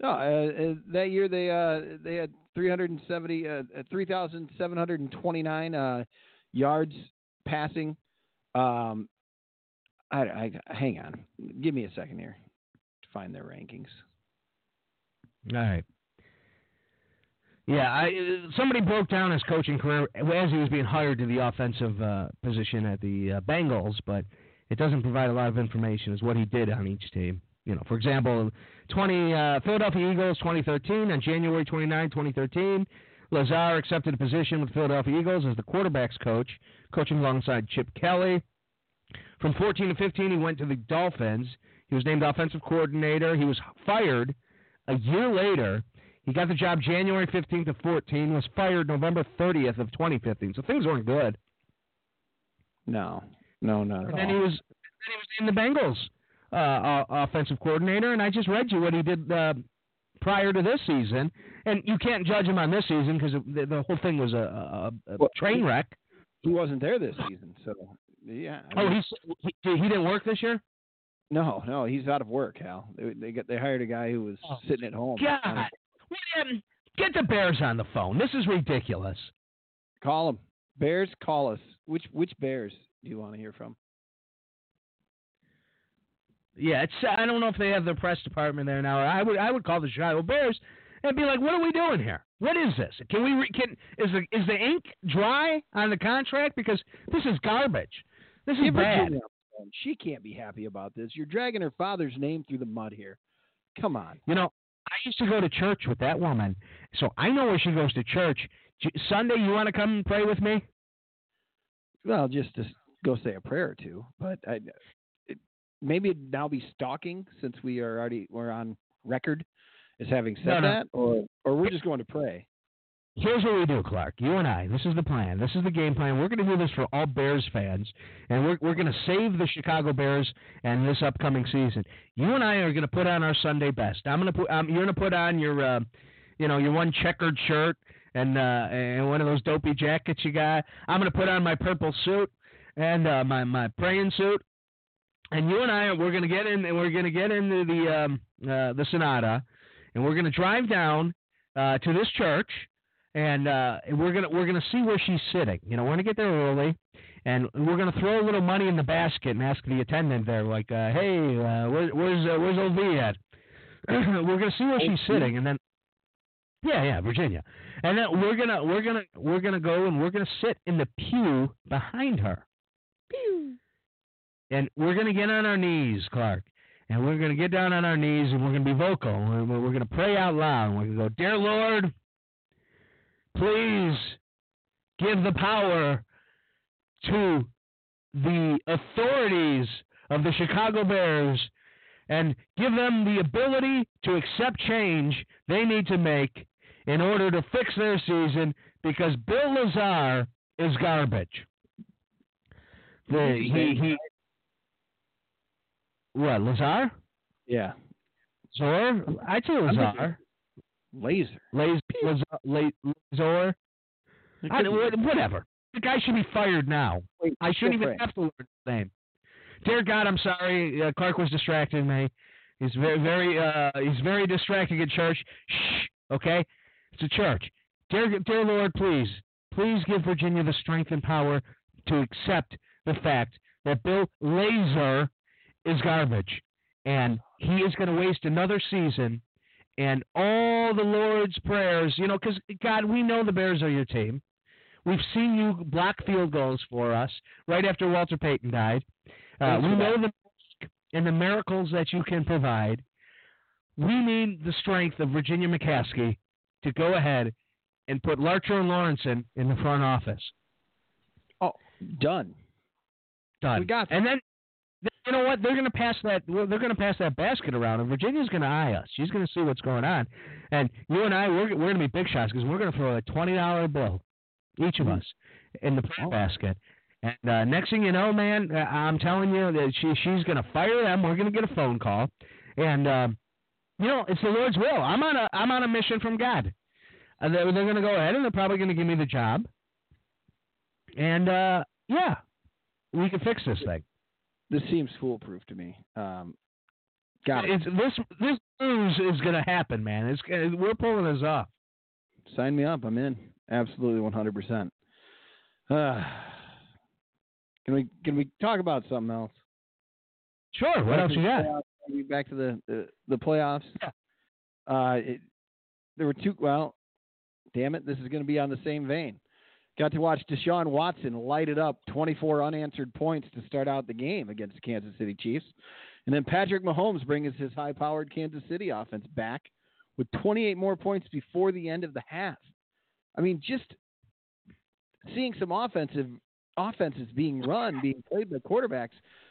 No, uh, uh, that year they uh, they had 370, uh, 3,729 uh, yards passing. Um, I, I hang on, give me a second here to find their rankings. All right. Yeah, I uh, somebody broke down his coaching career as he was being hired to the offensive uh, position at the uh, Bengals, but it doesn't provide a lot of information as what he did on each team. You know, for example, 20 uh, Philadelphia Eagles 2013 on January 29, 2013, Lazar accepted a position with Philadelphia Eagles as the quarterbacks coach, coaching alongside Chip Kelly. From 14 to 15, he went to the Dolphins. He was named offensive coordinator. He was fired a year later. He got the job January 15th of 14. Was fired November 30th of 2015. So things weren't good. No, no, no. And then he was then he was in the Bengals uh, uh, offensive coordinator. And I just read you what he did uh, prior to this season. And you can't judge him on this season because the, the whole thing was a, a, a Well, train wreck. he wasn't there this season, so yeah. I Oh, he's, he he didn't work this year. no, no, he's out of work, Al. They they got they hired a guy who was Oh, sitting at home. God, William, get the Bears on the phone. This is ridiculous. Call them. Bears, call us. Which which Bears do you want to hear from? Yeah, it's. I don't know if they have their press department there now. I would. I would call the Chicago Bears and be like, "What are we doing here? What is this? Can we? Re- can is the is the ink dry on the contract? Because this is garbage. This is Give bad. Virginia a phone. She can't be happy about this. You're dragging her father's name through the mud here. Come on. You know, I used to go to church with that woman, so I know where she goes to church. Sunday, you want to come and pray with me? Well, just to go say a prayer or two, but I, it, maybe it'd now be stalking since we are already we're on record as having said No, no. that, or or we're just going to pray. Here's what we do, Clark. You and I. This is the plan. This is the game plan. We're going to do this for all Bears fans, and we're we're going to save the Chicago Bears and this upcoming season. You and I are going to put on our Sunday best. I'm going to put. Um, you're going to put on your, uh, you know, your one checkered shirt and uh, and one of those dopey jackets you got. I'm going to put on my purple suit and uh, my my praying suit. And you and I, we're going to get in, and we're to get into the um, uh, the Sonata, and we're going to drive down uh, to this church and uh, we're gonna we're gonna see where she's sitting. You know, we're gonna get there early, and we're gonna throw a little money in the basket and ask the attendant there, like, uh, "Hey, uh, where, where's uh, where's OV at?" we're gonna see where she's sitting, and then, yeah, yeah, Virginia, and then we're gonna we're gonna we're gonna go and we're gonna sit in the pew behind her, and we're gonna get on our knees, Clark. And we're going to get down on our knees and we're going to be vocal. We're, we're going to pray out loud. We're going to go, Dear Lord, please give the power to the authorities of the Chicago Bears and give them the ability to accept change they need to make in order to fix their season because Bill Lazar is garbage. The, he, he, what, Lazar? Yeah, Zor? I'd say Lazar. laser. Laz, Lazar, La- Lazor? I whatever. The guy should be fired now. Wait, I shouldn't even have to learn his name. Dear God, I'm sorry. Uh, Clark was distracting me. He's very, very, uh, he's very distracting at church. Shh. Okay, it's a church. Dear, dear Lord, please, please give Virginia the strength and power to accept the fact that Bill Lazor is garbage, and he is going to waste another season. And all the Lord's prayers, you know, because God, we know the Bears are your team. We've seen you block field goals for us right after Walter Payton died. Uh, we know the and the miracles that you can provide. We need the strength of Virginia McCaskey to go ahead and put Larcher and Lorensen in the front office. Oh, done. Done. We got And then, th- you know what? They're going to pass that. well, They're going to pass that basket around, and Virginia's going to eye us. She's going to see what's going on, and you and I, we're we're going to be big shots because we're going to throw a twenty dollar bill, each of Hmm. us, in the Oh. basket. And uh, next thing you know, man, uh, I'm telling you that she she's going to fire them. We're going to get a phone call, and um, you know it's the Lord's will. I'm on a I'm on a mission from God. Uh, they're they're going to go ahead and they're probably going to give me the job. And uh, yeah, we can fix this thing. This seems foolproof to me. Um, got it. It's this this news is going to happen, man. It's we're pulling this off. Sign me up. I'm in. Absolutely, 100. percent uh, Can we can we talk about something else? Sure. What Back else you got? playoffs, Back to the the, the playoffs. Yeah. Uh, it, there were two. Well, damn it, this is going to be on the same vein. Got to watch Deshaun Watson light it up, 24 unanswered points to start out the game against the Kansas City Chiefs, and then Patrick Mahomes brings his high-powered Kansas City offense back with 28 more points before the end of the half. I mean, just seeing some offensive offenses being run, being played by quarterbacks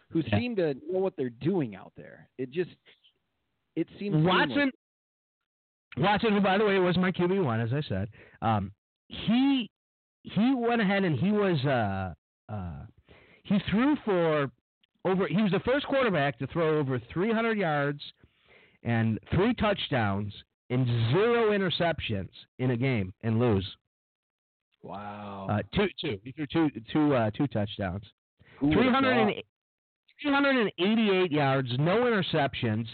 who seem to know what they're doing out there. It just it seems seamless. Watson. Watson, who by the way was my QB one, as I said, um, he he went ahead and he was uh, uh, he threw for over. He was the first quarterback to throw over 300 yards and three touchdowns and zero interceptions in a game and lose. Wow. Uh, two two. He threw two two uh, two touchdowns. 300 388 yards, no interceptions,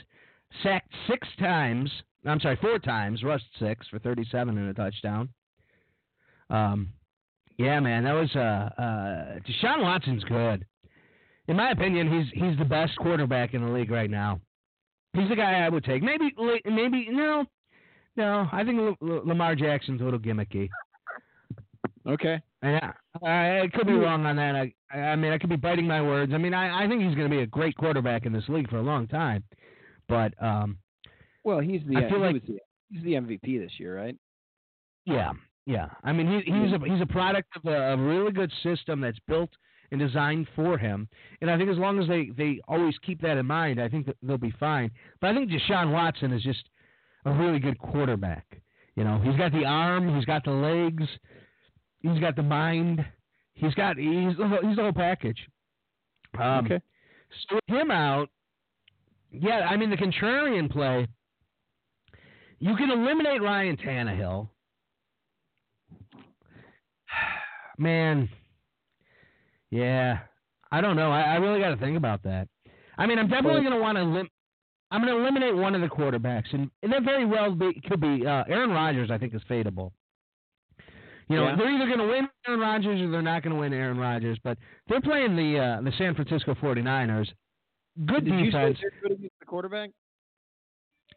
sacked six times. I'm sorry, four times, rushed six for 37 and a touchdown. Um, yeah, man, that was uh, uh, Deshaun Watson's good. In my opinion, he's he's the best quarterback in the league right now. He's the guy I would take. Maybe, maybe no, no. I think L- L- Lamar Jackson's a little gimmicky. Okay. Yeah, I, I, could be wrong on that. I, I mean, I could be biting my words. I mean, I, I think he's going to be a great quarterback in this league for a long time. But um, Well, he's the I feel he like- was the, he's the MVP this year, right? yeah, yeah. I mean, he, he's a he's a product of a, a really good system that's built and designed for him. And I think as long as they they always keep that in mind, I think that they'll be fine. But I think Deshaun Watson is just a really good quarterback. You know, he's got the arm, he's got the legs, he's got the mind, he's got he's the whole- he's the whole package. Um, okay. So him out, yeah, I mean the contrarian play. You can eliminate Ryan Tannehill. Man, yeah, I don't know. I, I really got to think about that. I mean, I'm definitely going to want to lim- I'm going to eliminate one of the quarterbacks, and, and that very well be, could be uh, Aaron Rodgers. I think is fadeable. You know, Yeah. they're either going to win Aaron Rodgers or they're not going to win Aaron Rodgers. But they're playing the uh, the San Francisco 49ers. Good Did defense. they're good against the quarterback?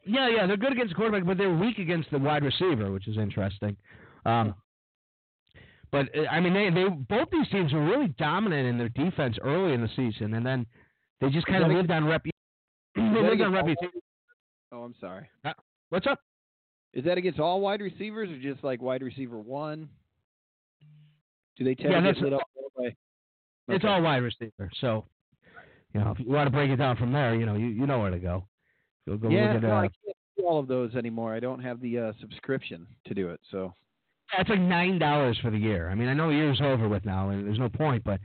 Yeah, yeah, they're good against the quarterback, but they're weak against the wide receiver, which is interesting. Um, but uh, I mean, they they both these teams were really dominant in their defense early in the season, and then they just kind of lived on repu- They lived on reputation. Oh, I'm sorry. What's up? Is that against all wide receivers or just like wide receiver one? Do they tend Yeah, to that's- get lit up more by? It's all wide receiver. So, you know, if you want to break it down from there, you know, you, you know where to go. You'll go Yeah, look at, no, uh, I can't do all of those anymore. I don't have the uh, subscription to do it. So It's like nine dollars for the year. I mean, I know the year's over with now, and there's no point, but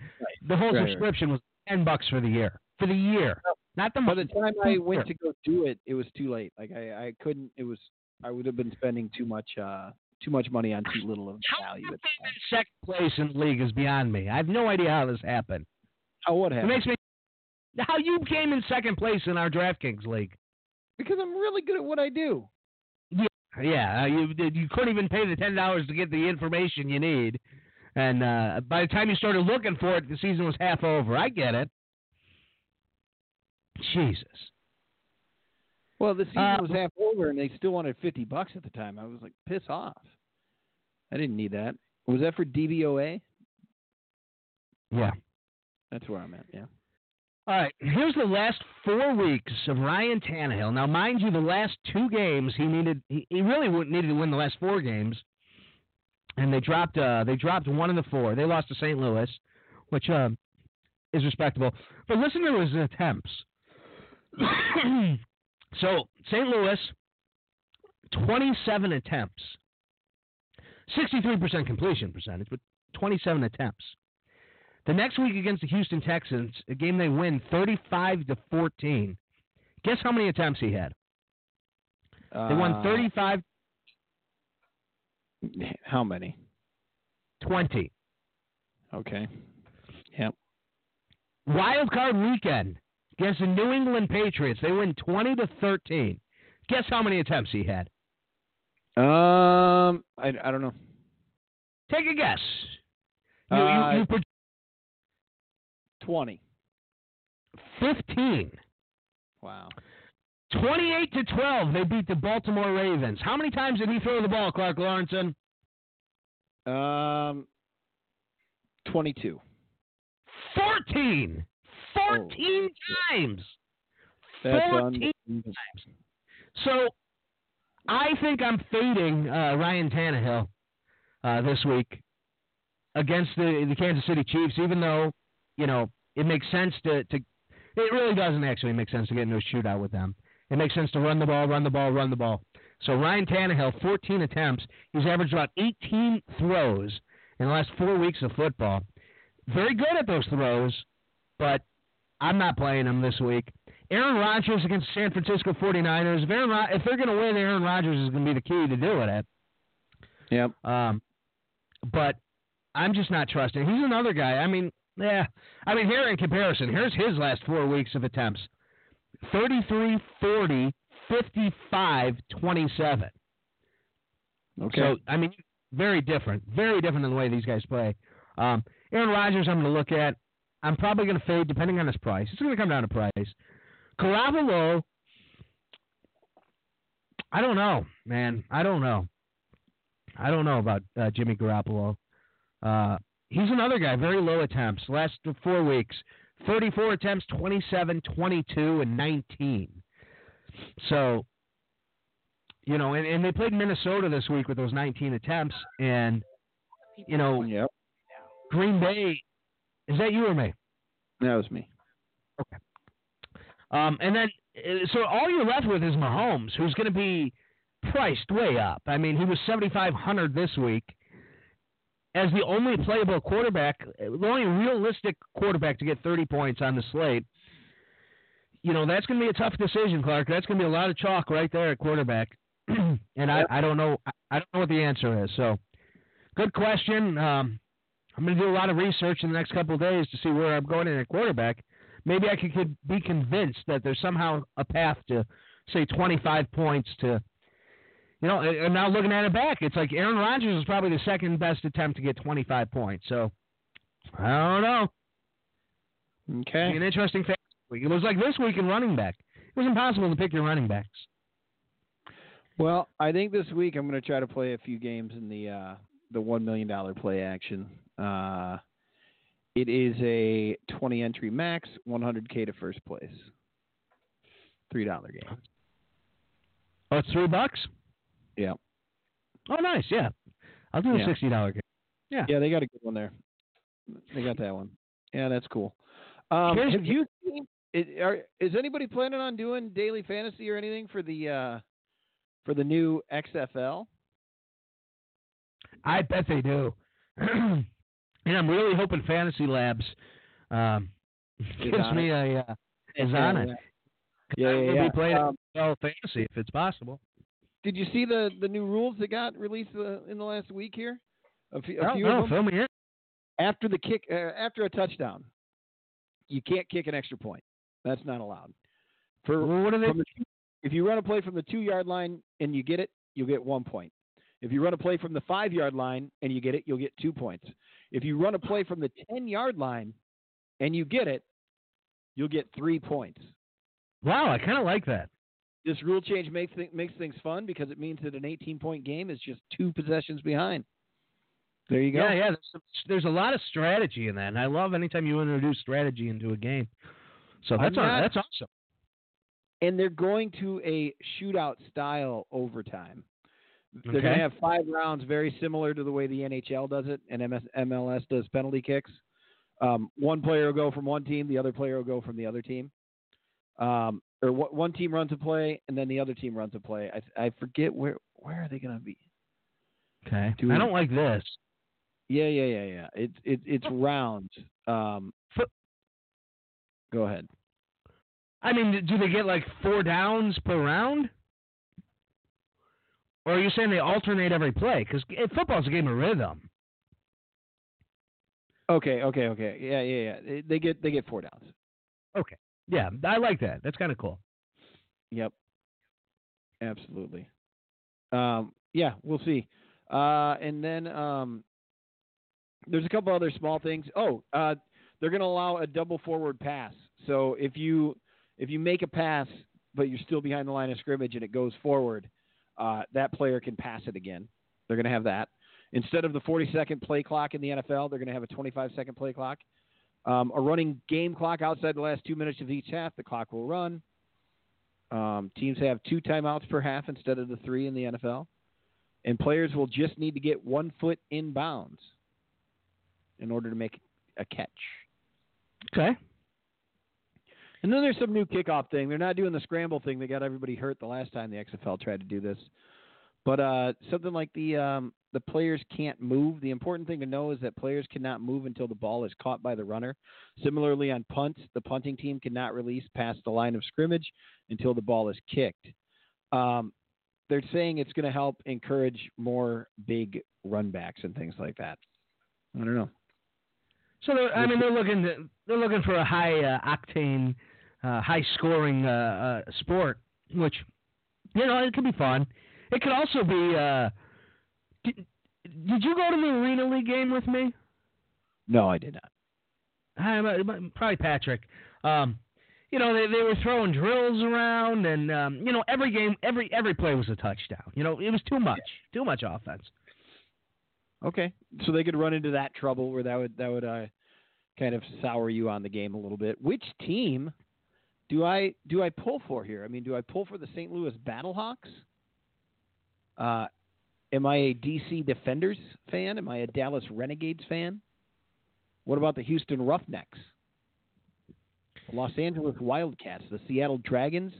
the whole Right, right. subscription was ten bucks for the year. For the year, not the by the time I went to go do it, it was too late. Like I, I couldn't. It was. I would have been spending too much. Uh, too much money on too little of How value. you At the came time. in second place in the league is beyond me. I have no idea how this happened. How what happened? It makes me how you came in second place in our DraftKings league. Because I'm really good at what I do. Yeah, uh, you you couldn't even pay the ten dollars to get the information you need, and uh, by the time you started looking for it, the season was half over. I get it. Jesus. Well, the season Uh, was half over, and they still wanted fifty bucks at the time. I was like, piss off. I didn't need that. Was that for DVOA? Yeah. That's where I'm at. Yeah. All right, here's the last four weeks of Ryan Tannehill. Now, mind you, the last two games he needed, he, he really needed to win the last four games, and they dropped, uh, they dropped one of the four. They lost to St. Louis, which um, is respectable. But listen to his attempts. so St. Louis, 27 attempts, 63% completion percentage, but 27 attempts. The next week against the Houston Texans, a game they win 35 to 14. Guess how many attempts he had? They won Uh, 35 How many? 20. Okay. Yep. Wild card weekend against the New England Patriots, they win 20 to 13. Guess how many attempts he had? Um, I, I don't know. Take a guess. You, Uh, you, you pro- Twenty. 15. Wow. 28 to 12, they beat the Baltimore Ravens. How many times did he throw the ball, Clark Lorensen? Um, twenty-two. 14. 14 times. That's 14 unbelievable. So I think I'm fading uh, Ryan Tannehill uh, this week against the the Kansas City Chiefs, even though you know it makes sense to to. It really doesn't actually make sense to get into a shootout with them. It makes sense to run the ball, run the ball, run the ball. So Ryan Tannehill, 14 attempts. He's averaged about 18 throws in the last four weeks of football. Very good at those throws, but I'm not playing him this week. Aaron Rodgers against San Francisco 49ers. If, Rod- if they're going to win, Aaron Rodgers is going to be the key to do it. Yep. Um, but I'm just not trusting. He's another guy. I mean, yeah. I mean, here in comparison, here's his last four weeks of attempts 33, 40, 55, 27. Okay. So, I mean, very different. Very different in the way these guys play. Um, Aaron Rodgers, I'm going to look at. I'm probably going to fade depending on his price. It's going to come down to price. Garoppolo, I don't know, man. I don't know. I don't know about uh, Jimmy Garoppolo. Uh, he's another guy, very low attempts. Last four weeks, 34 attempts, 27, 22, and 19. So, you know, and, and they played Minnesota this week with those 19 attempts. And, you know, yep. Green Bay, is that you or me? That was me. Okay. Um, and then, uh, so all you're left with is Mahomes, who's going to be priced way up. I mean, he was 7,500 this week as the only playable quarterback, the only realistic quarterback to get 30 points on the slate. You know, that's going to be a tough decision, Clark. That's going to be a lot of chalk right there at quarterback. and I, I don't know, I don't know what the answer is. So, good question. Um, I'm going to do a lot of research in the next couple of days to see where I'm going in at quarterback maybe I could, could be convinced that there's somehow a path to say 25 points to, you know, and now looking at it back, it's like Aaron Rodgers is probably the second best attempt to get 25 points. So I don't know. Okay. An interesting week. It was like this week in running back. It was impossible to pick your running backs. Well, I think this week I'm going to try to play a few games in the uh, the one million dollar play action. Uh, it is a 20 entry max, 100k to first place. Three dollar game. Oh, it's three bucks. Yeah. Oh, nice. Yeah, I'll do a Yeah. sixty dollar game. Yeah. Yeah, they got a good one there. They got that one. Yeah, that's cool. Um, have you seen? Is, are, is anybody planning on doing daily fantasy or anything for the uh, for the new XFL? I bet they do. and I'm really hoping Fantasy Labs um, gives me a uh, is on it. Yeah, yeah, will yeah. be playing Um, fantasy if it's possible. Did you see the the new rules that got released uh, in the last week here? A few, a Oh, few no, of them. fill. After the kick, uh, after a touchdown, you can't kick an extra point. That's not allowed. For Well, what are they? the if you run a play from the two yard line and you get it, you'll get one point. If you run a play from the five yard line and you get it, you'll get two points. If you run a play from the ten yard line and you get it, you'll get three points. Wow, I kind of like that. This rule change makes th- makes things fun because it means that an 18 point game is just two possessions behind. There you go. Yeah, yeah. There's, there's a lot of strategy in that, and I love anytime you introduce strategy into a game. So that's not- that's awesome. And they're going to a shootout style overtime. They're going to have five rounds, very similar to the way the NHL does it and MS, MLS does penalty kicks. Um, one player will go from one team, the other player will go from the other team. Um, or wh- one team runs a play, and then the other team runs a play. I, I forget where where are they going to be? Okay. Do I don't like this. Yeah, yeah, yeah, yeah. It's it, it's rounds. Um, go ahead. I mean, do they get like four downs per round? Or are you saying they alternate every play? Because football's a game of rhythm. Okay, okay, okay. Yeah, yeah, yeah. They- get they get four downs. Yeah, I like that. That's kind of cool. Yep. Absolutely. Um, yeah, we'll see. Uh, and then um, there's a couple other small things. Oh, uh, they're going to allow a double forward pass. So if you if you make a pass but you're still behind the line of scrimmage and it goes forward, uh, that player can pass it again. They're going to have that instead of the 40 second play clock in the NFL. They're going to have a 25 second play clock. Um, a running game clock outside the last two minutes of each half. The clock will run. Um, teams have two timeouts per half instead of the three in the NFL. And players will just need to get one foot in bounds in order to make a catch. Okay. And then there's some new kickoff thing. They're not doing the scramble thing that got everybody hurt the last time the XFL tried to do this. But uh, something like the um, the players can't move. The important thing to know is that players cannot move until the ball is caught by the runner. Similarly, on punts, the punting team cannot release past the line of scrimmage until the ball is kicked. Um, they're saying it's going to help encourage more big run backs and things like that. I don't know. So I mean, they're looking to, they're looking for a high uh, octane, uh, high scoring uh, uh, sport, which you know it could be fun. It could also be. Uh, did, did you go to the Arena League game with me? No, I did not. Uh, probably Patrick. Um, you know, they they were throwing drills around, and um, you know, every game, every every play was a touchdown. You know, it was too much, too much offense. Okay, so they could run into that trouble where that would that would uh, kind of sour you on the game a little bit. Which team do I do I pull for here? I mean, do I pull for the St. Louis Battlehawks? Uh, am I a DC Defenders fan? Am I a Dallas Renegades fan? What about the Houston Roughnecks? Los Angeles Wildcats, the Seattle Dragons,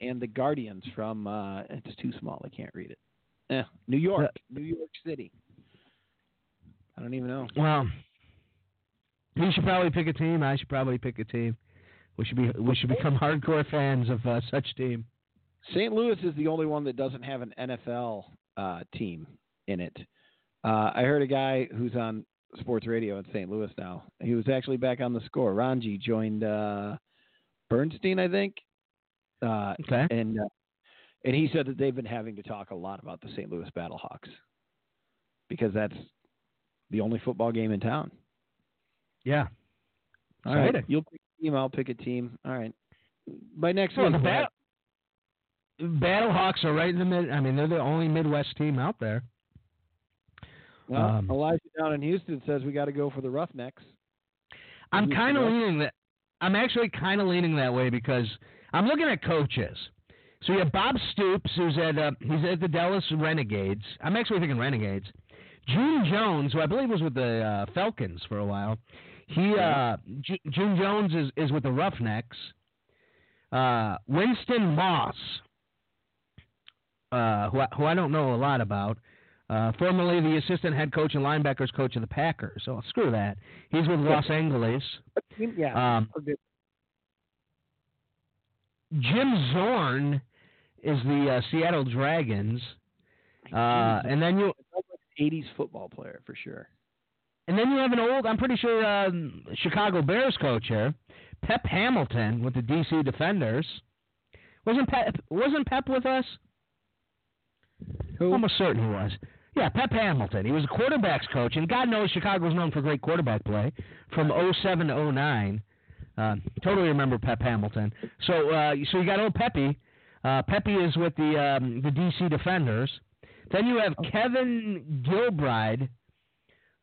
and the Guardians from uh, it's too small, I can't read it. Eh, New York, New York City. I don't even know. Well, you should probably pick a team. I should probably pick a team. We should be we should become hardcore fans of uh, such team. St. Louis is the only one that doesn't have an NFL uh, team in it. Uh, I heard a guy who's on sports radio in St. Louis now. He was actually back on the score. Ranji joined uh, Bernstein, I think, uh, Okay. and uh, and he said that they've been having to talk a lot about the St. Louis Battlehawks because that's the only football game in town. Yeah. All right, Exciting. you'll pick a team. I'll pick a team. All right. By next Well, week, the Bat- Battlehawks are right in the mid. I mean, they're the only Midwest team out there. Well, Um, Elijah down in Houston says we got to go for the Roughnecks. I'm kind of leaning that. I'm actually kind of leaning that way because I'm looking at coaches. So you have Bob Stoops, who's at uh, he's at the Dallas Renegades. I'm actually thinking Renegades. June Jones, who I believe was with the uh, Falcons for a while. He uh, J- June Jones is is with the Roughnecks. Uh, Winston Moss, uh, who I, who I don't know a lot about. Uh, formerly the assistant head coach and linebackers coach of the Packers. So screw that. He's with Los Angeles. Yeah. Um, Jim Zorn is the uh, Seattle Dragons, uh, and then you 80s football player for sure. and then you have an old, I'm pretty sure, um, Chicago Bears coach here, Pep Hamilton with the DC Defenders. Wasn't Pep wasn't Pep with us? Who? Almost certain he was. Yeah, Pep Hamilton. He was a quarterbacks coach, and God knows Chicago was known for great quarterback play from 07 to 09. Uh, totally remember Pep Hamilton. So, uh, so you got old Pepe. Uh, Pepe is with the um, the DC Defenders. Then you have Kevin Gilbride,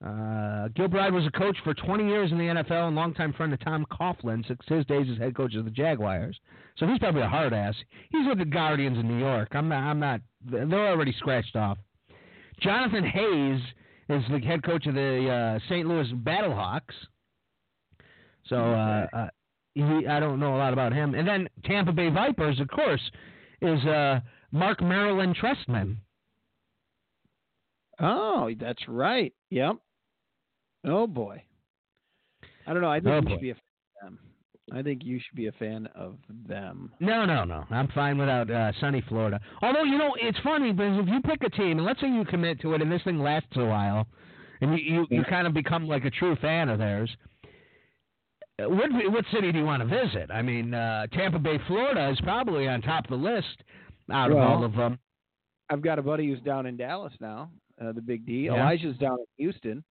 Uh, Gilbride was a coach for 20 years in the NFL and longtime friend of Tom Coughlin since his days as head coach of the Jaguars. So he's probably a hard ass. He's with the Guardians in New York. I'm not. I'm not. They're already scratched off. Jonathan Hayes is the head coach of the uh, St. Louis Battlehawks. So uh, uh, he, I don't know a lot about him. And then Tampa Bay Vipers, of course, is uh, Mark Maryland Trestman. Oh, that's right. Yep. Oh boy. I don't know. I think Oh, you boy. should be a fan of them. I think you should be a fan of them. No, no, no. I'm fine without uh, sunny Florida. Although you know, it's funny because if you pick a team and let's say you commit to it and this thing lasts a while, and you you, you kind of become like a true fan of theirs. What what city do you want to visit? I mean, uh, Tampa Bay, Florida is probably on top of the list out of all of them. I've got a buddy who's down in Dallas now. Uh, the Big D. Yeah. Elijah's down in Houston.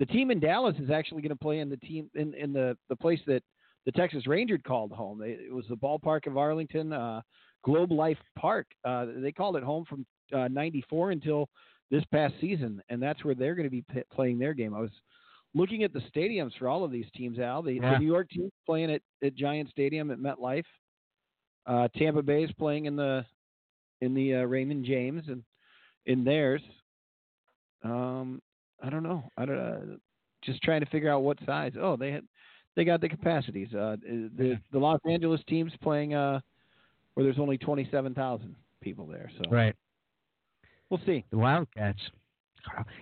The team in Dallas is actually going to play in the team in, in the the place that the Texas Rangers called home. They, it was the ballpark of Arlington, uh, Globe Life Park. Uh, they called it home from uh, '94 until this past season, and that's where they're going to be p- playing their game. I was looking at the stadiums for all of these teams. Al, the, Yeah. the New York team playing at, at Giant Stadium at MetLife. Uh, Tampa Bay is playing in the in the uh, Raymond James and in theirs. Um, I don't know. I don't. Uh, just trying to figure out what size. Oh, they had they got the capacities. Uh, the the Los Angeles team's playing uh where there's only twenty seven thousand people there. So Right. we'll see. The Wildcats.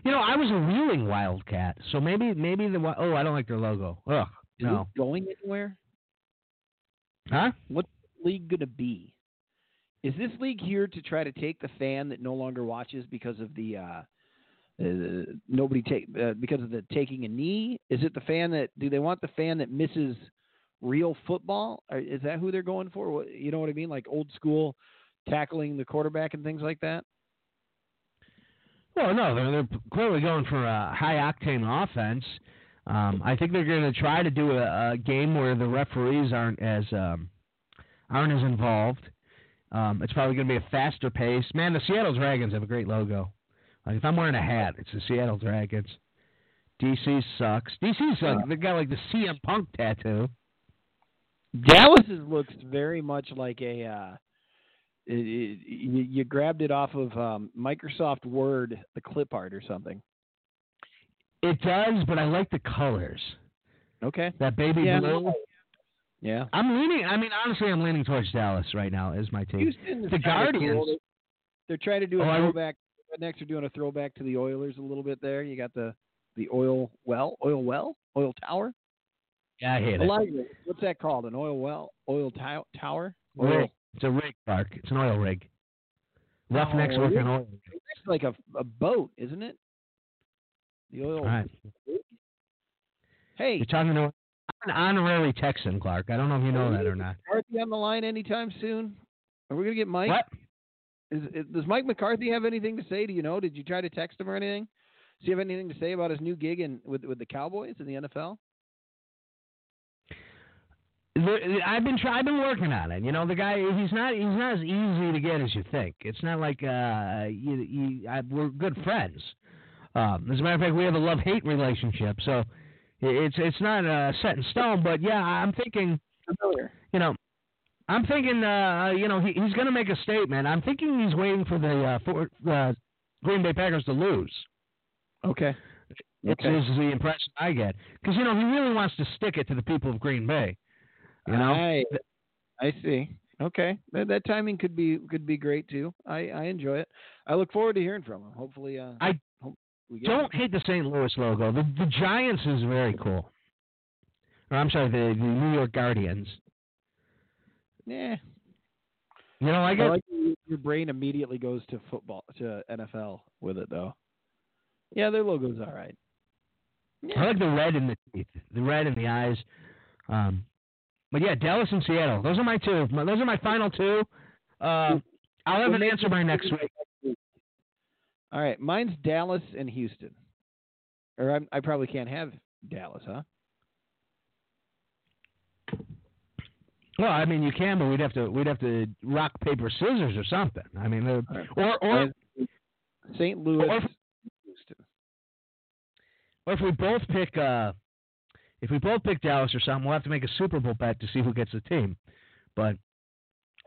You know, I was a Wheeling Wildcat, so maybe maybe the oh I don't like their logo. Ugh, Is no. going anywhere? Huh? What league gonna be? Is this league here to try to take the fan that no longer watches because of the uh, uh, nobody take uh, because of the taking a knee? Is it the fan that do they want the fan that misses real football? Is that who they're going for? What, you know what I mean? Like old school tackling the quarterback and things like that. Well, no, they're, they're clearly going for a high octane offense. Um, I think they're going to try to do a, a game where the referees aren't as um, aren't as involved. Um, it's probably going to be a faster pace. Man, the Seattle Dragons have a great logo. Like if I'm wearing a hat, it's the Seattle Dragons. DC sucks. DC's like they got like the CM Punk tattoo. Dallas's looks very much like a. Uh, it, it, you, you grabbed it off of um, Microsoft Word, the clip art or something. It does, but I like the colors. Okay. That baby Yeah. blue. Yeah. I'm leaning. I mean, honestly, I'm leaning towards Dallas right now. Is my team. Houston, The Guardians. cool. They're trying to do a Oh, throwback. Next, are doing a throwback to the Oilers a little bit there. You got the the oil well, oil well, oil tower. Yeah, I hate it. What's that called? An oil well, oil tow- tower? Oil. Rig. It's a rig, Clark. It's an oil rig. Roughnecks Oh, working oil. It's like a a boat, isn't it? The oil. Right. Hey, You're talking to an honorary Texan, Clark. I don't know if you know that or not. Are you on the line anytime soon? Are we gonna get Mike? What? Is, is, does Mike McCarthy have anything to say? Do you know? Did you try to text him or anything? Does he have anything to say about his new gig in with with the Cowboys in the NFL? I've been try, I've been working on it. You know, the guy he's not he's not as easy to get as you think. It's not like uh you, you I, we're good friends. Um, as a matter of fact, we have a love hate relationship, so it's it's not uh, set in stone. But yeah, I'm thinking Familiar. you know, I'm thinking, uh, you know, he, he's going to make a statement. I'm thinking he's waiting for the uh, for uh, Green Bay Packers to lose. Okay. Which Okay. is the impression I get, because you know he really wants to stick it to the people of Green Bay. You know, I, I see. Okay, that, that timing could be could be great too. I, I enjoy it. I look forward to hearing from him. Hopefully, uh, I hope we get don't hate the St. Louis logo. The the Giants is very cool. Or I'm sorry, the, the New York Guardians. Yeah, You know, I I get like your- brain immediately goes to football to NFL with it though. Yeah, their logo's all right. I like the red in the teeth, the red in the eyes. Um, but yeah, Dallas and Seattle. Those are my two. My- Those are my final two. Uh, I'll have an answer by next week. All right, mine's Dallas and Houston. Or I'm, I probably can't have Dallas, huh? Well, I mean, you can, but we'd have to we'd have to rock paper scissors or something. I mean, they're- or or St. Louis, or- Houston. or if we both pick uh, if we both pick Dallas or something, we'll have to make a Super Bowl bet to see who gets the team. But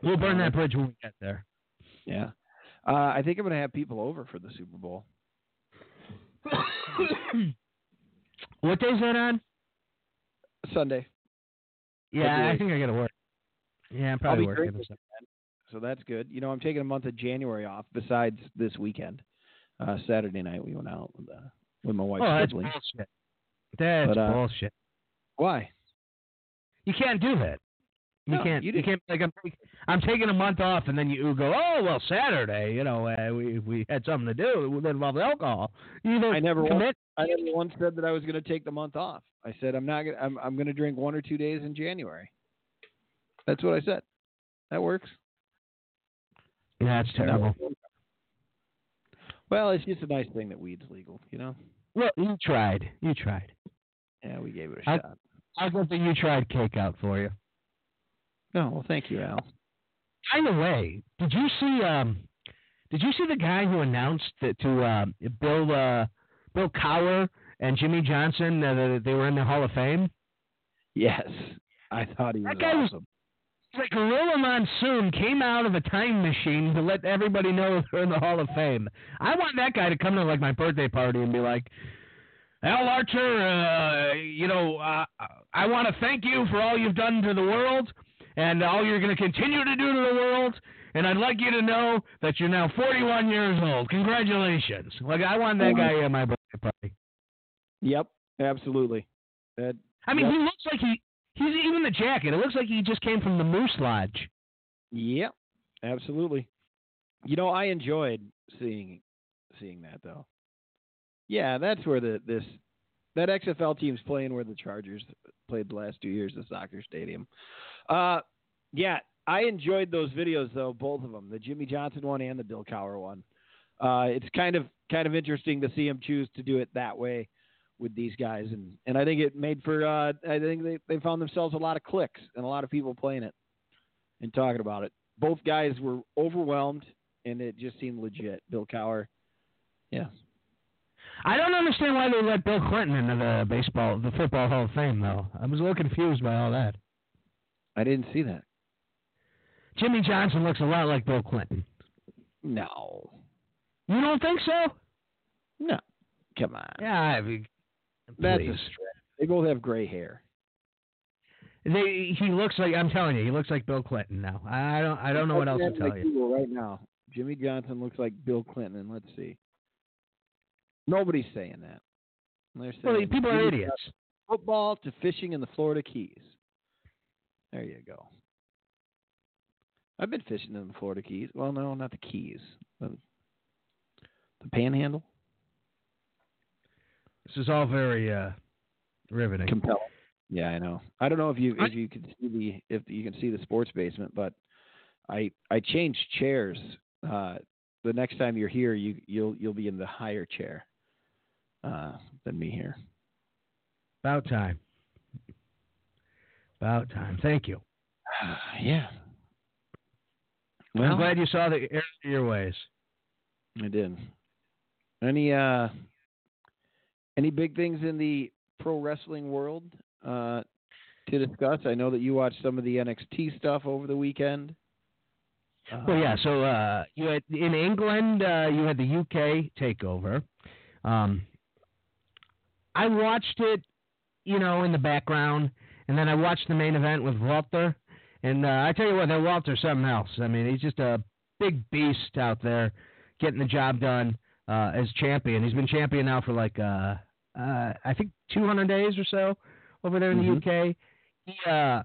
we'll burn that bridge when we get there. Yeah. Uh, I think I'm going to have people over for the Super Bowl. what day is that on? Sunday. Yeah, I think I got to work. Yeah, I'm probably working. so that's good. You know, I'm taking a month of January off. Besides this weekend, uh, Saturday night we went out with uh, with my wife's Oh, that's siblings. bullshit. That's But, uh, bullshit. Why? You can't do that. You No, can't. you You, can't. Like I'm. I'm taking a month off, and then you go. Oh well, Saturday. You know, uh, we we had something to do that involved alcohol. You I never commit. I never once said that I was going to take the month off. I said I'm not. Gonna, I'm I'm going to drink one or two days in January. That's what I said. That works. That's terrible. Well, it's just a nice thing that weed's legal, you know. Well, you tried. You tried. Yeah, we gave it a I- shot. I'll get the you tried cake out for you. No, well, thank you, Al. By the way, did you see um did you see the guy who announced that to uh, Bill uh, Bill Cowher and Jimmy Johnson uh, that they were in the Hall of Fame? Yes, I thought he was That guy was- awesome. It's like Gorilla Monsoon came out of a time machine to let everybody know they're in the Hall of Fame. I want that guy to come to like my birthday party and be like, Al Larcher, uh, you know, uh, I want to thank you for all you've done to the world and all you're going to continue to do to the world. And I'd like you to know that you're now 41 years old. Congratulations! Like I want that guy at my birthday party. Yep, absolutely. That I mean, Yep. he looks like he. He's even the jacket. It looks like he just came from the Moose Lodge. Yep, absolutely. You know, I enjoyed seeing seeing that though. Yeah, that's where the this that XFL team's playing where the Chargers played the last two years, the soccer stadium. Uh, yeah, I enjoyed those videos though, both of them, the Jimmy Johnson one and the Bill Cowher one. Uh, it's kind of kind of interesting to see him choose to do it that way with these guys, and and I think it made for uh, I think they they found themselves a lot of clicks and a lot of people playing it and talking about it. Both guys were overwhelmed, and it just seemed legit. Bill Cowher, yeah, I don't understand why they let Bill Clinton into the baseball, the football Hall of Fame, though. I was a little confused by all that. I didn't see that. Jimmy Johnson looks a lot like Bill Clinton. No, You don't think so? no, come on. Yeah, I mean, That's please. a stretch. They both have gray hair. They, he looks like I'm telling you, he looks like Bill Clinton now. I don't, I don't know what else to tell you. Right now. Jimmy Johnson looks like Bill Clinton. and Let's see. Nobody's saying that. They're Well, saying people are idiots. Football to fishing in the Florida Keys. There you go. I've been fishing in the Florida Keys. Well, no, not the Keys. The, the Panhandle. This is all very uh, riveting. Compelling. Yeah, I know. I don't know if you if you can see the if you can see the sports basement, but I I changed chairs. Uh, the next time you're here, you you'll you'll be in the higher chair uh, than me here. About time. About time. Thank you. yeah. Well, I'm glad you saw the error of your ways. I did. Any uh any big things in the pro wrestling world uh to discuss? I know that you watched some of the NXT stuff over the weekend. Well, yeah. So uh, you had in England, uh, you had the UK takeover. Um, I watched it, you know, in the background, and then I watched the main event with Walter. And uh, I tell you what, that Walter's something else. I mean, he's just a big beast out there, getting the job done uh, as champion. He's been champion now for like uh, I think 200 days or so over there in Mhm. the UK. He uh,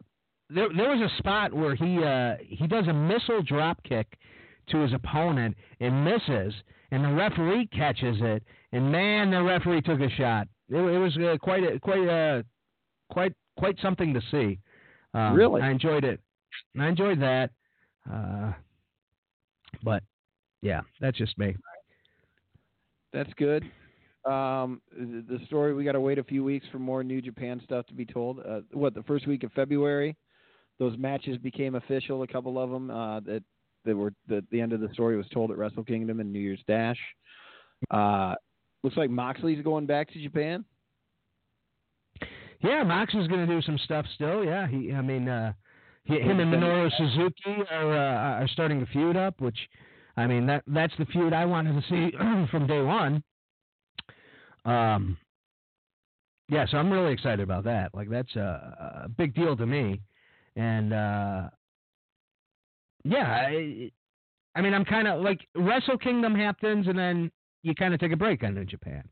there there was a spot where he uh he does a missile drop kick to his opponent and misses, and the referee catches it, and man, the referee took a shot. It, it was uh, quite a, quite uh quite quite something to see. Um, Really? I enjoyed it. I enjoyed that. Uh, but yeah, that's just me. That's good. Um, the story we got to wait a few weeks for more New Japan stuff to be told. Uh, what the first week of February, those matches became official. A couple of them uh, that that were the the end of the story was told at Wrestle Kingdom and New Year's Dash. Uh, looks like Moxley's going back to Japan. Yeah, Mox is going to do some stuff still. Yeah, he. I mean, uh, he, him and Minoru Suzuki are uh, are starting to feud up, which, I mean, that that's the feud I wanted to see from day one. Um. Yeah, so I'm really excited about that. Like that's a, a big deal to me, and uh, yeah, I, I mean, I'm kind of like Wrestle Kingdom happens, and then you kind of take a break on New Japan.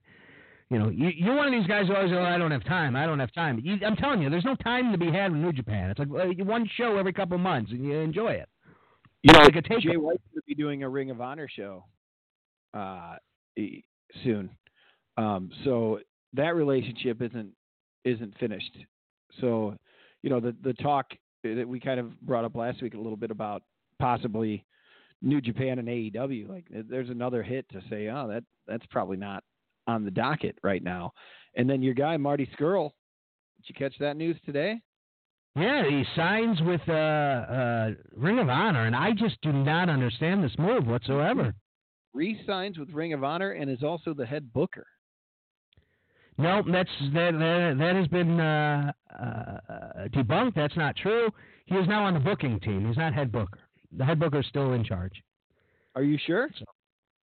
You know, you, you're one of these guys who always go, I don't have time. I don't have time. You, I'm telling you, there's no time to be had with New Japan. It's like one show every couple months, and you enjoy it. You know, like Jay White's going to be doing a Ring of Honor show uh, soon. Um, so that relationship isn't isn't finished. So, you know, the the talk that we kind of brought up last week a little bit about possibly New Japan and AEW. Like, there's another hit to say, oh, that that's probably not on the docket right now. And then your guy Marty Scurll, did you catch that news today? Yeah, he signs with uh, uh, Ring of Honor, and I just do not understand this move whatsoever. Re-signs with Ring of Honor and is also the head booker. No, that's that that, that has been uh, uh, debunked. That's not true. He is now on the booking team. He's not head booker. The head booker is still in charge. Are you sure?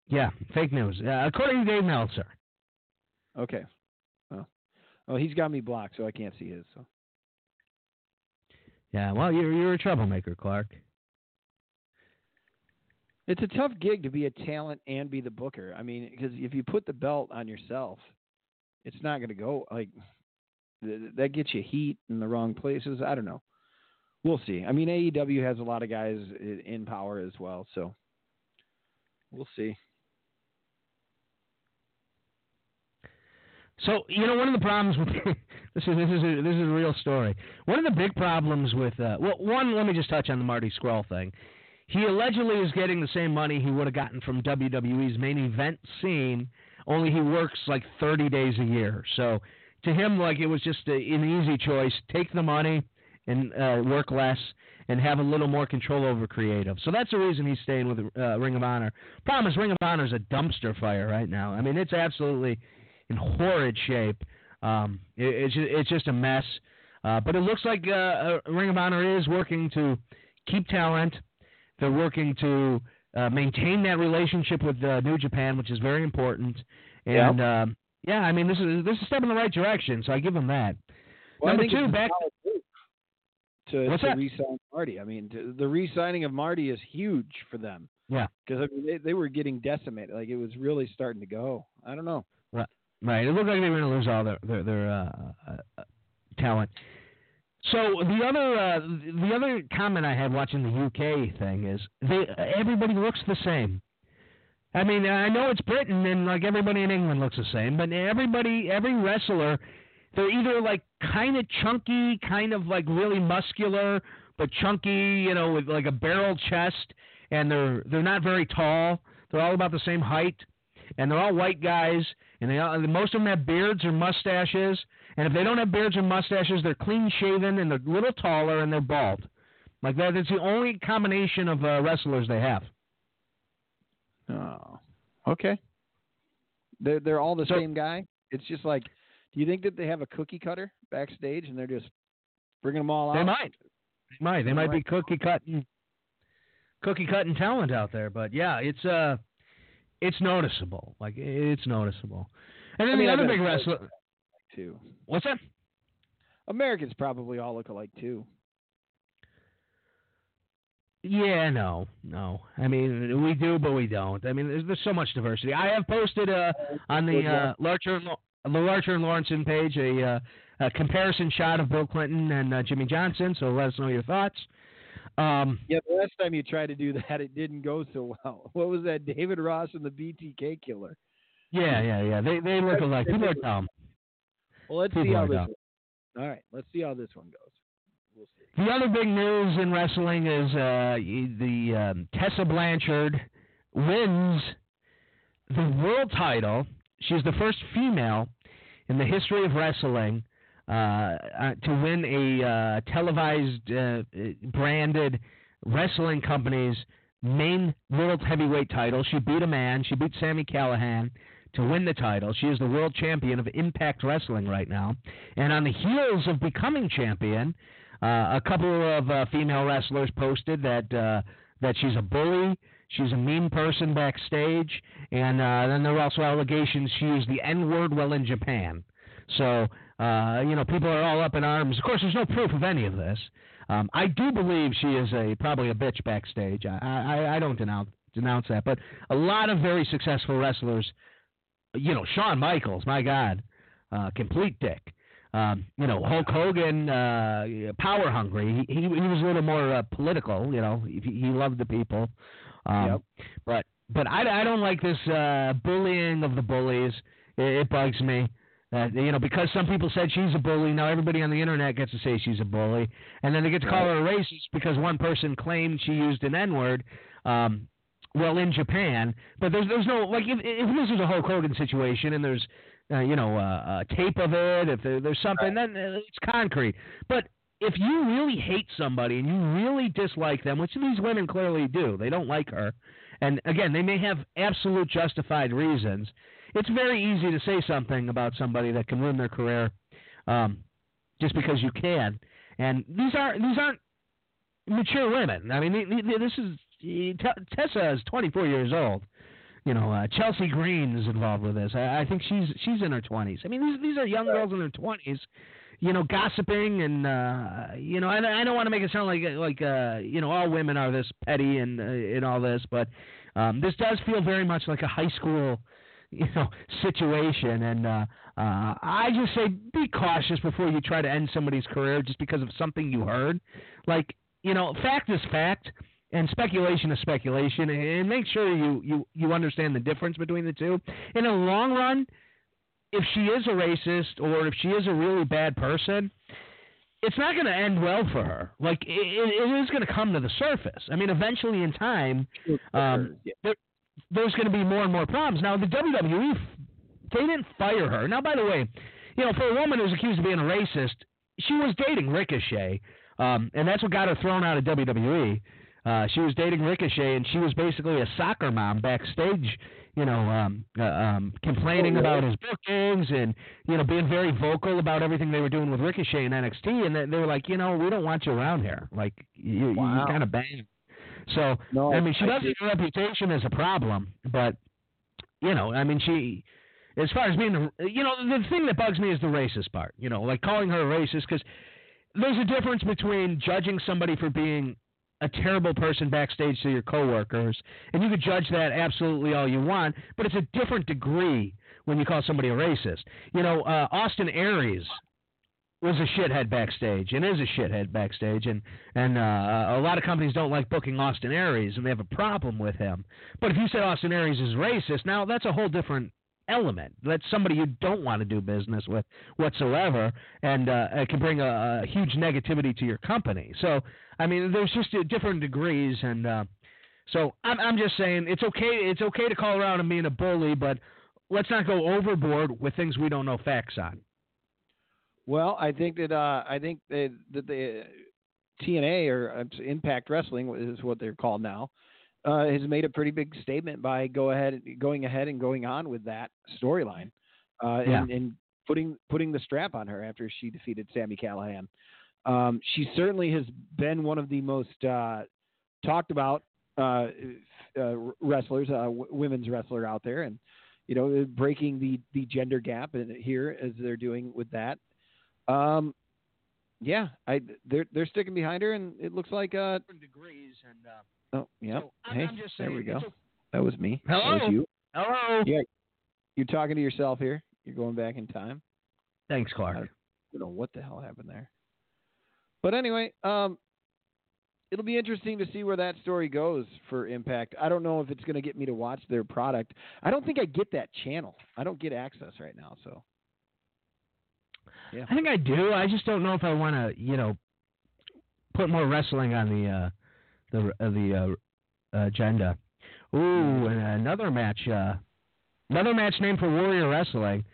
Yeah, fake news. Uh, according to Dave Meltzer. Okay. Well, well, he's got me blocked, so I can't see his. So. Yeah, well, you're you're a troublemaker, Clark. It's a tough gig to be a talent and be the booker. I mean, because if you put the belt on yourself, it's not going to go like th- that. Gets you heat in the wrong places. I don't know. We'll see. I mean, AEW has a lot of guys in power as well, so we'll see. So you know one of the problems with this is this is a, this is a real story. One of the big problems with uh, well, one let me just touch on the Marty Scurll thing. He allegedly is getting the same money he would have gotten from WWE's main event scene, only he works like 30 days a year. So to him, like it was just a, an easy choice: take the money and uh, work less and have a little more control over creative. So that's the reason he's staying with uh, Ring of Honor. Problem is, Ring of Honor is a dumpster fire right now. I mean, it's absolutely in horrid shape. Um, it, it's just, it's just a mess. Uh, but it looks like uh, uh, Ring of Honor is working to keep talent. They're working to uh, maintain that relationship with uh, New Japan, which is very important. And um, yeah, I mean this is this is a step in the right direction. So I give them that. Well, Number two, back- to, What's to that? re-sign Marty. I mean, to, the re-signing of Marty is huge for them. Yeah. because I mean, they, they were getting decimated. Like it was really starting to go. I don't know. Right. It looked like they were going to lose all their their, their uh, uh, talent. So the other uh, the other comment I had watching the UK thing is they everybody looks the same. I mean, I know it's Britain and like everybody in England looks the same, but everybody every wrestler they're either like kind of chunky, kind of like really muscular, but chunky, you know, with like a barrel chest, and they're they're not very tall. They're all about the same height, and they're all white guys, and they all, most of them have beards or mustaches. And if they don't have beards or mustaches, they're clean shaven and they're a little taller and they're bald. Like that, that's the only combination of uh, wrestlers they have. Oh, okay. They're they're all the So- same guy. It's just like, do you think that they have a cookie cutter backstage and they're just bringing them all out? They might, they might, they might be cookie cutting, cookie cutting talent out there. But yeah, it's uh, it's noticeable. Like it's noticeable. And then I mean, the other big wrestler, Too. what's that? Americans probably all look alike too. Yeah, no, no. I mean, we do, but we don't. I mean, there's, there's so much diversity. I have posted uh, on the uh, Larcher and the Larcher and Lorensen page a, uh, a comparison shot of Bill Clinton and uh, Jimmy Johnson. So let us know your thoughts. Um, Yeah, the last time you tried to do that, it didn't go so well. What was that? David Ross and the BTK killer. yeah, yeah, yeah. They they look alike. People are dumb. Well, let's People see how this. all right, let's see how this one goes. We'll see. The other big news in wrestling is uh, the um, Tessa Blanchard wins the world title. She's the first female in the history of wrestling uh, uh, to win a uh, televised, uh, branded wrestling company's main world heavyweight title. She beat a man. She beat Sami Callihan to win the title. She is the world champion of Impact Wrestling right now. And on the heels of becoming champion, uh, a couple of uh, female wrestlers posted that uh, that she's a bully, she's a mean person backstage, and uh, then there were also allegations she used the N word while in Japan. So uh, you know, people are all up in arms. Of course, there's no proof of any of this. Um, I do believe she is a probably a bitch backstage. I I, I don't denounce denounce that, but a lot of very successful wrestlers, you know, Shawn Michaels, my God, uh, complete dick. Um, you know, Hulk Hogan, uh, power hungry. He, he he was a little more uh, political. You know, he, he loved the people. Um, Yep. But but I, I don't like this uh, bullying of the bullies. It, it bugs me. Uh, you know, because some people said she's a bully, now everybody on the internet gets to say she's a bully, and then they get to call her a racist because one person claimed she used an N word. Um, well, in Japan, but there's there's no like if if this is a Hulk Hogan situation and there's uh, you know uh, a tape of it, if there, there's something, then uh, it's concrete. But if you really hate somebody and you really dislike them, which these women clearly do, they don't like her, and again, they may have absolute justified reasons. It's very easy to say something about somebody that can ruin their career, um, just because you can. And these are these aren't mature women. I mean, th- th- this is Tessa is 24 years old. You know, uh, Chelsea Green is involved with this. I, I think she's she's in her 20s. I mean, these these are young girls in their 20s. You know, gossiping and uh, you know, I, I don't want to make it sound like like uh, you know all women are this petty and uh, and all this, but um, this does feel very much like a high school you know situation and uh uh I just say be cautious before you try to end somebody's career just because of something you heard. Like, you know, fact is fact and speculation is speculation and make sure you you you understand the difference between the two. In the long run, if she is a racist or if she is a really bad person, it's not going to end well for her. Like it, it is going to come to the surface. I mean, eventually in time, um, there, there's going to be more and more problems. Now, the WWE, they didn't fire her. Now, by the way, you know, for a woman who's accused of being a racist, she was dating Ricochet, um, and that's what got her thrown out of WWE. Uh, she was dating Ricochet, and she was basically a soccer mom backstage, you know, um, uh, um, complaining about his bookings and you know being very vocal about everything they were doing with Ricochet in NXT. And they, they were like, you know, we don't want you around here. Like you, Wow. you kind of bang. So No, I mean, she does have a reputation as a problem, but you know, I mean, she, as far as being, the- you know, the thing that bugs me is the racist part. You know, like calling her a racist because there's a difference between judging somebody for being a terrible person backstage to your coworkers, and you could judge that absolutely all you want, but it's a different degree when you call somebody a racist. You know, uh, Austin Aries was a shithead backstage and is a shithead backstage and and uh, a lot of companies don't like booking Austin Aries and they have a problem with him. But if you say Austin Aries is racist, now that's a whole different element. That's somebody you don't want to do business with whatsoever, and uh, it can bring a, a huge negativity to your company. So I mean, there's just uh, different degrees, and uh, so I'm I'm just saying it's okay it's okay to call around and being a bully, but let's not go overboard with things we don't know facts on. Well, I think that uh, I think that, that the TNA or uh, Impact Wrestling is what they're called now uh, has made a pretty big statement by go ahead going ahead and going on with that storyline uh, Yeah. and, and putting putting the strap on her after she defeated Sami Callihan. Um, she certainly has been one of the most uh, talked about uh, uh, wrestlers, uh, w- women's wrestler out there, and you know breaking the the gender gap in, here as they're doing with that. Um, yeah, I they're they're sticking behind her, and it looks like uh degrees, and uh, oh yeah, so hey, I'm just there we go. a- That was me. That Hello? was you. Hello. Yeah. You're talking to yourself here. You're going back in time. Thanks, Clark. I don't know what the hell happened there. But anyway, um, it'll be interesting to see where that story goes for Impact. I don't know if it's going to get me to watch their product. I don't think I get that channel. I don't get access right now. So Yeah. I think I do. I just don't know if I want to, you know, put more wrestling on the uh, the uh, the uh, agenda. Ooh, and another match. Uh, another match named for Warrior Wrestling.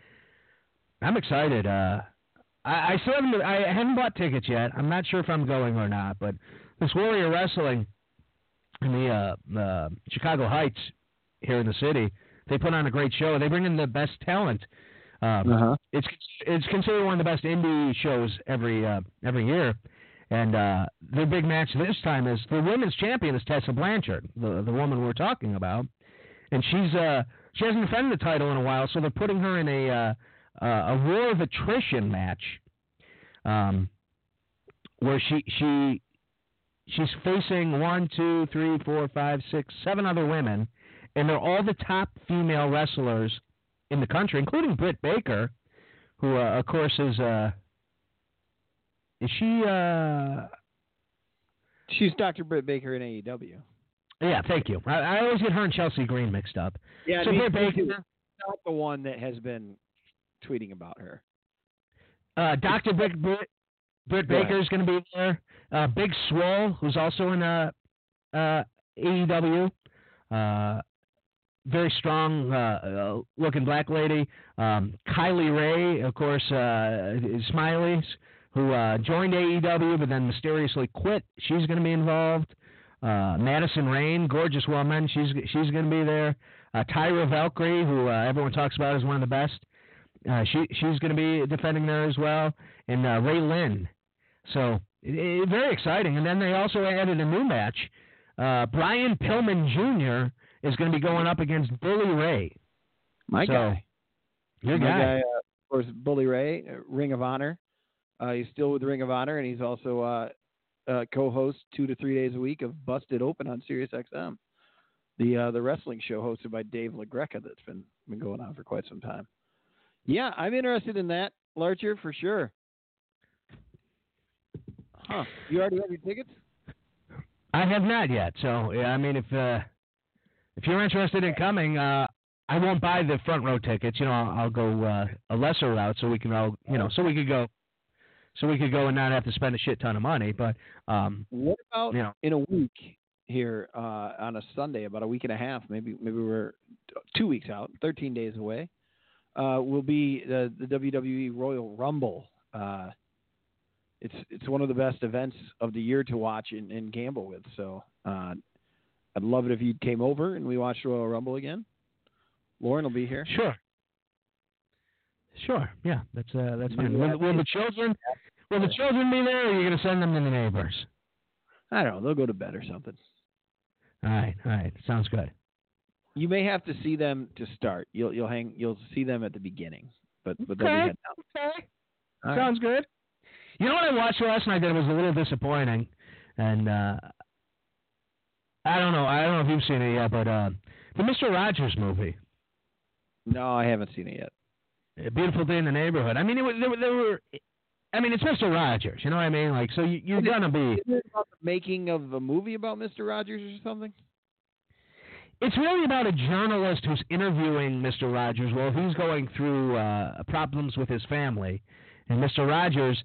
I'm excited. Uh, I, I still haven't. I haven't bought tickets yet. I'm not sure if I'm going or not. But this Warrior Wrestling in the uh, uh, Chicago Heights here in the city. they put on a great show. They bring in the best talent. Um, Uh-huh. it's it's considered one of the best indie shows every uh, every year. And uh, their big match this time is the women's champion is Tessa Blanchard, the the woman we're talking about, and she's uh she hasn't defended the title in a while, so they're putting her in a uh, uh, a war of attrition match, um, where she she she's facing one, two, three, four, five, six, seven other women, and they're all the top female wrestlers in the country, including Britt Baker, who uh, of course is uh is she uh She's Dr. Britt Baker in AEW. yeah, thank you. I, I always get her and Chelsea Green mixed up. Yeah, so me Britt too. Baker, not the one that has been tweeting about her. uh, Dr. Britt, Britt, Britt Baker is going to be there. Uh, Big Swole, who's also in uh, uh, AEW. Uh, very strong uh, uh, looking black lady. Um, Kylie Rae, of course, uh, Smiley's, who uh, joined AEW but then mysteriously quit. She's going to be involved. Uh, Madison Rayne, gorgeous woman. She's she's going to be there. Uh, Taya Valkyrie, who uh, everyone talks about as one of the best. Uh, she she's going to be defending there as well, and uh, Ray Lynn. So it, it- very exciting. And then they also added a new match. Uh, Brian Pillman Jr. is going to be going up against Bully Ray. My So, guy. Your guy. guy, uh, of course, Bully Ray, Ring of Honor. Uh, he's still with Ring of Honor, and he's also uh, uh, co-host two to three days a week of Busted Open on Sirius XM, the the wrestling show hosted by Dave LaGreca that's been been going on for quite some time. Yeah, I'm interested in that, Larcher, for sure. Huh? You already have your tickets? I have not yet. So yeah, I mean, if uh, if you're interested in coming, uh, I won't buy the front row tickets. You know, I'll, I'll go uh, a lesser route so we can all, you know, so we could go, so we could go and not have to spend a shit ton of money. But um, What about you know, in a week here uh, on a Sunday, about a week and a half, maybe maybe we're two weeks out, 13 days away, uh, will be the, the WWE Royal Rumble. Uh, it's it's one of the best events of the year to watch and, and gamble with. So uh, I'd love it if you came over and we watched Royal Rumble again. Lauren will be here. Sure. Sure. Yeah, that's uh, that's fine. Will, will the children will the children be there, or are you going to send them to the neighbors? I don't know. They'll go to bed or something. All right. All right. Sounds good. You may have to see them to start. You'll you'll hang you'll see them at the beginning, but but they'll be Okay. Okay. All right. Sounds good. You know what I watched last night that was a little disappointing, and uh, I don't know. I don't know if you've seen it yet, but uh, the Mister Rogers movie, No, I haven't seen it yet. A Beautiful Day in the Neighborhood. I mean, it was there, were- there were. I mean, it's Mister Rogers. You know what I mean? Like, so you, you're gonna be. About the making of a movie about Mr. Rogers or something? It's really about a journalist who's interviewing Mr. Rogers while he's going through uh, problems with his family, and Mr. Rogers.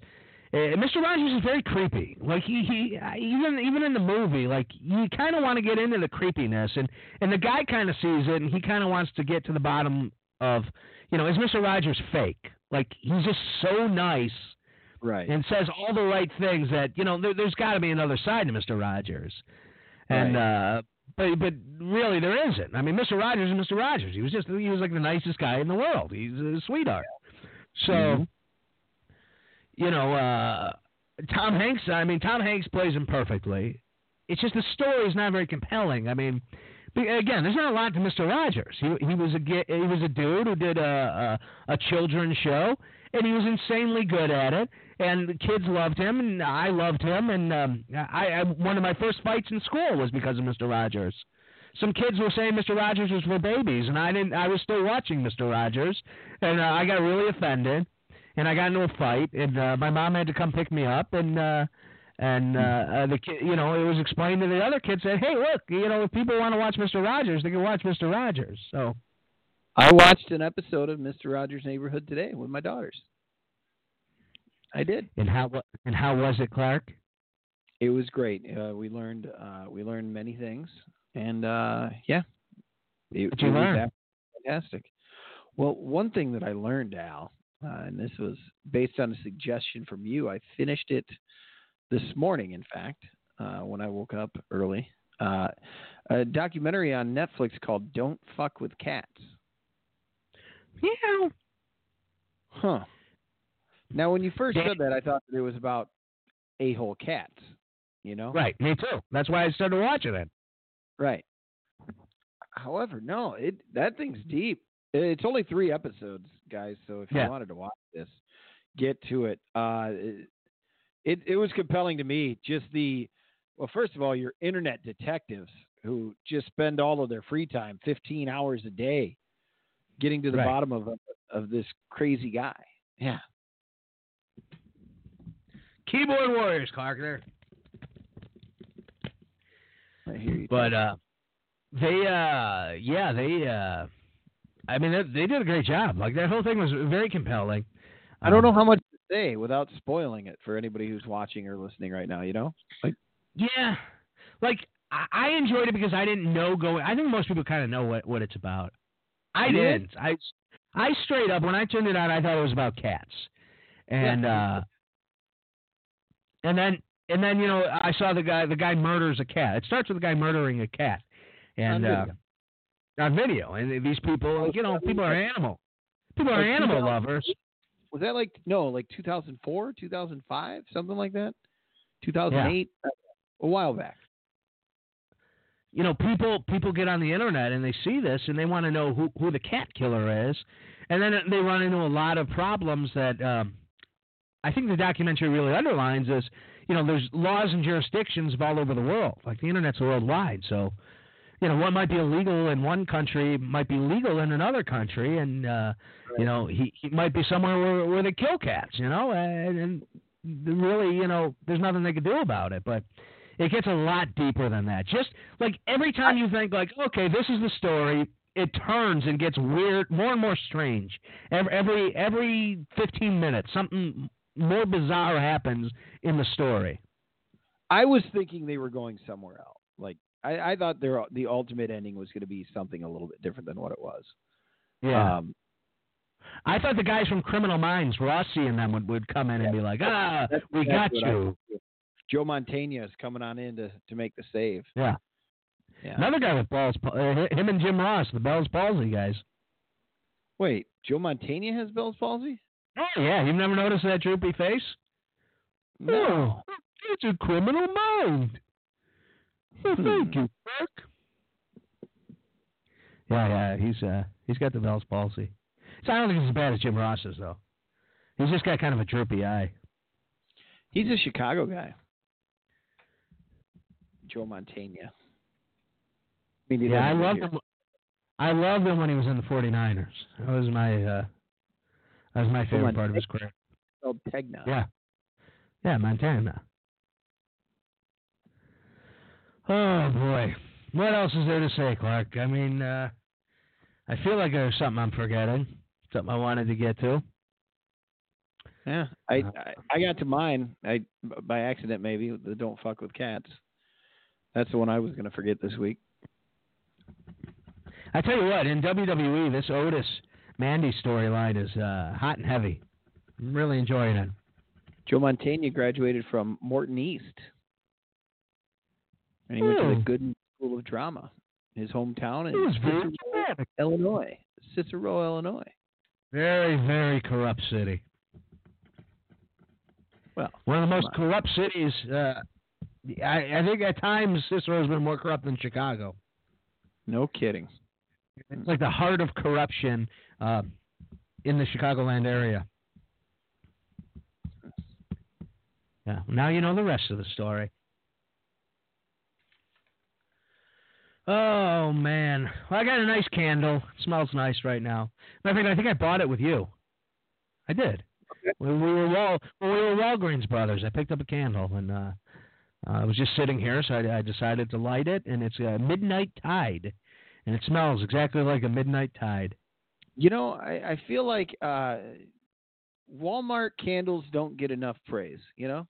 Uh, Mr. Rogers is very creepy. Like he, he uh, even even in the movie, like you kind of want to get into the creepiness, and and the guy kind of sees it, and he kind of wants to get to the bottom of, you know, is Mr. Rogers fake? Like he's just so nice Right. and says all the right things that you know there, there's got to be another side to Mr. Rogers, and uh, but but really there isn't. I mean, Mr. Rogers is Mr. Rogers. He was just he was like the nicest guy in the world. He's a sweetheart. So, Mhm. you know, uh, Tom Hanks. I mean, Tom Hanks plays him perfectly. It's just the story is not very compelling. I mean. Again, there's not a lot to Mr. Rogers. He he was a he was a dude who did a a, a children's show, and he was insanely good at it. And the kids loved him, and I loved him. And um, I, I one of my first fights in school was because of Mr. Rogers. Some kids were saying Mr. Rogers was for babies, and I didn't. I was still watching Mr. Rogers, and uh, I got really offended, and I got into a fight, and uh, my mom had to come pick me up, and uh, and uh, uh, the kid, you know, it was explained to the other kids said, hey, look, you know, if people want to watch Mr. Rogers, they can watch Mr. Rogers. So I watched an episode of Mr. Rogers' Neighborhood today with my daughters. I did. and how and how was it, Clark? It was great. Uh, we learned uh, we learned many things, and uh, yeah, it, it was fantastic. Well, one thing that I learned, Al, uh, and this was based on a suggestion from you. I finished it this morning, in fact, uh, when I woke up early. Uh, a documentary on Netflix called "Don't Fuck with Cats." Yeah. Huh. Now, when you first said that, I thought that it was about a-hole cats. You know, Right. Me too. That's why I started watching it. Right. However, no, it that thing's deep. It's only three episodes, guys. So if Yeah. you wanted to watch this, get to it. Uh, it it was compelling to me. Just the well, first of all, your internet detectives who just spend all of their free time, fifteen hours a day, getting to the Right. bottom of of this crazy guy. Yeah. Keyboard warriors, Clark. There. I hear you. But uh, they, uh, yeah, they, uh, I mean, they, they did a great job. Like that whole thing was very compelling. I don't Um, know how much say without spoiling it for anybody who's watching or listening right now. You know, like Yeah, like I, I enjoyed it because I didn't know going. I think most people kind of know what what it's about. I You did? didn't. I I straight up when I turned it on, I thought it was about cats, and Yeah. uh, and then and then you know I saw the guy the guy murders a cat. It starts with the guy murdering a cat, and On uh, video. on video. And these people, you know, people are animal. People are animal lovers. Was that like no, like 2004, 2005, something like that? 2008, a while back. you know, people people get on the internet and they see this and they want to know who who the cat killer is, and then they run into a lot of problems that um, I think the documentary really underlines is, you know, there's laws and jurisdictions all over the world. Like the internet's worldwide, so you know, what might be illegal in one country might be legal in another country, and uh, you know, he, he might be somewhere where, where they kill cats, you know, and, and really, you know, there's nothing they could do about it, but it gets a lot deeper than that. Just like every time you think like, okay, this is the story, it turns and gets weird, more and more strange. Every every every 15 minutes, something more bizarre happens in the story. I was thinking they were going somewhere else. Like I, I thought their the ultimate ending was going to be something a little bit different than what it was. Um, I thought the guys from Criminal Minds, Rossi and them would, would come in and be like, ah, that's- we that's got you. Joe Montana is coming on in to, to make the save. Yeah. Yeah. Another guy with balls, uh, him and Jim Ross, the Bell's palsy guys. Wait, Joe Montana has Bell's palsy? Oh yeah, you've never noticed that droopy face? No. Oh, it's a criminal mind. Oh, Hmm. thank you, Mark. Yeah, yeah, he's uh he's got the Bell's palsy. So I don't think it's as bad as Jim Ross's though. He's just got kind of a droopy eye. He's a Chicago guy. Joe Montana. I mean, Yeah, I loved him. I loved him when he was in the 49ers. That was my uh that was my favorite on, part of his career. Spelled Tegna. Yeah. Yeah, Montana. Oh boy. What else is there to say, Clark? I mean, uh I feel like there's something I'm forgetting. Something I wanted to get to. Yeah, I, Uh, I I got to mine. I by accident maybe the don't fuck with cats. That's the one I was going to forget this week. I tell you what, in WWE, this Otis Mandy storyline is uh, hot and heavy. I'm really enjoying it. Joe Montana graduated from Morton East, and he went to the Hmm. Goodman School of Drama, his hometown in very Cicero. Illinois. Cicero, Illinois. Very, very corrupt city. Well, One of the most on. corrupt cities. Uh, I, I think at times Cicero's been more corrupt than Chicago. no kidding. It's like the heart of corruption uh, in the Chicagoland area. Yeah. Now you know the rest of the story. Oh man. Well, I got a nice candle. It smells nice right now. Matter of fact, I think I bought it with you. I did. When we were Wal when we were Walgreens brothers, I picked up a candle and uh, uh, I was just sitting here, so I, I decided to light it, and it's a Midnight Tide, and it smells exactly like a Midnight Tide. You know, I, I feel like uh, Walmart candles don't get enough praise. You know,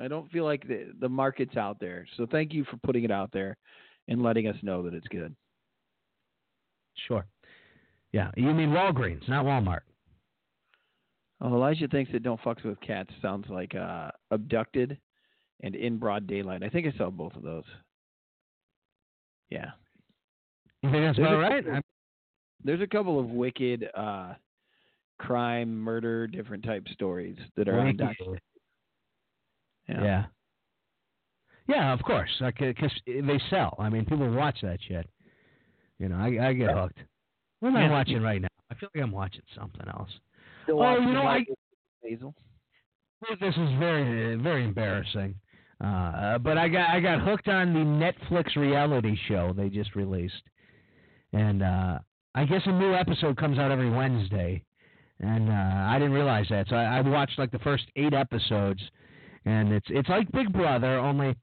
I don't feel like the the market's out there. So thank you for putting it out there and letting us know that it's good. Sure. Yeah, you mean Walgreens, not Walmart. Oh, Elijah thinks that "Don't Fucks with Cats" sounds like uh, abducted and in broad daylight. I think I saw both of those. Yeah. You think that's There's about right? couple- There's a couple of wicked uh, crime, murder, different type stories that are on Wicked. documentary. Yeah. yeah. Of course, because they sell. I mean, people watch that shit. You know, I, I get hooked. What am I Yeah. watching right now? I feel like I'm watching something else. Still Oh, you know, I- Basil. This is very, very embarrassing. Uh, but I got I got hooked on the Netflix reality show they just released, and uh, I guess a new episode comes out every Wednesday, and uh, I didn't realize that. So I, I watched like the first eight episodes, and it's it's like Big Brother, only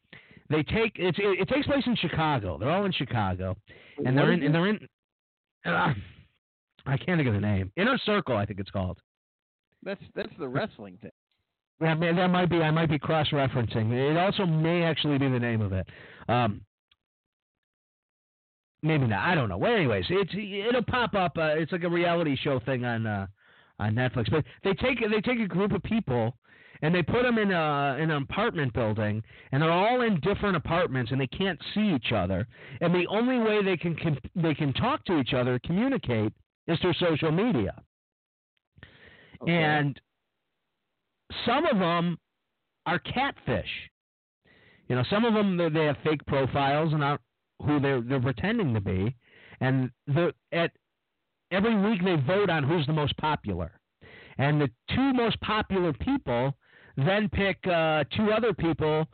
they take it's it, it takes place in Chicago. They're all in Chicago, and they're in and they're in. Uh, I can't think of the name. Inner Circle, I think it's called. That's that's the wrestling thing. Yeah, man, that might be. I might be cross-referencing. It also may actually be the name of it. Um, maybe not. I don't know. Well, anyways, it's it'll pop up. Uh, it's like a reality show thing on uh, on Netflix. But they take they take a group of people and they put them in a in an apartment building, and they're all in different apartments, and they can't see each other. And the only way they can, can they can talk to each other, communicate, is through social media. Okay. And some of them are catfish. You know, some of them they- have fake profiles and aren't who they're they're pretending to be, and the at every week they vote on who's the most popular, and the two most popular people then pick uh, two other people,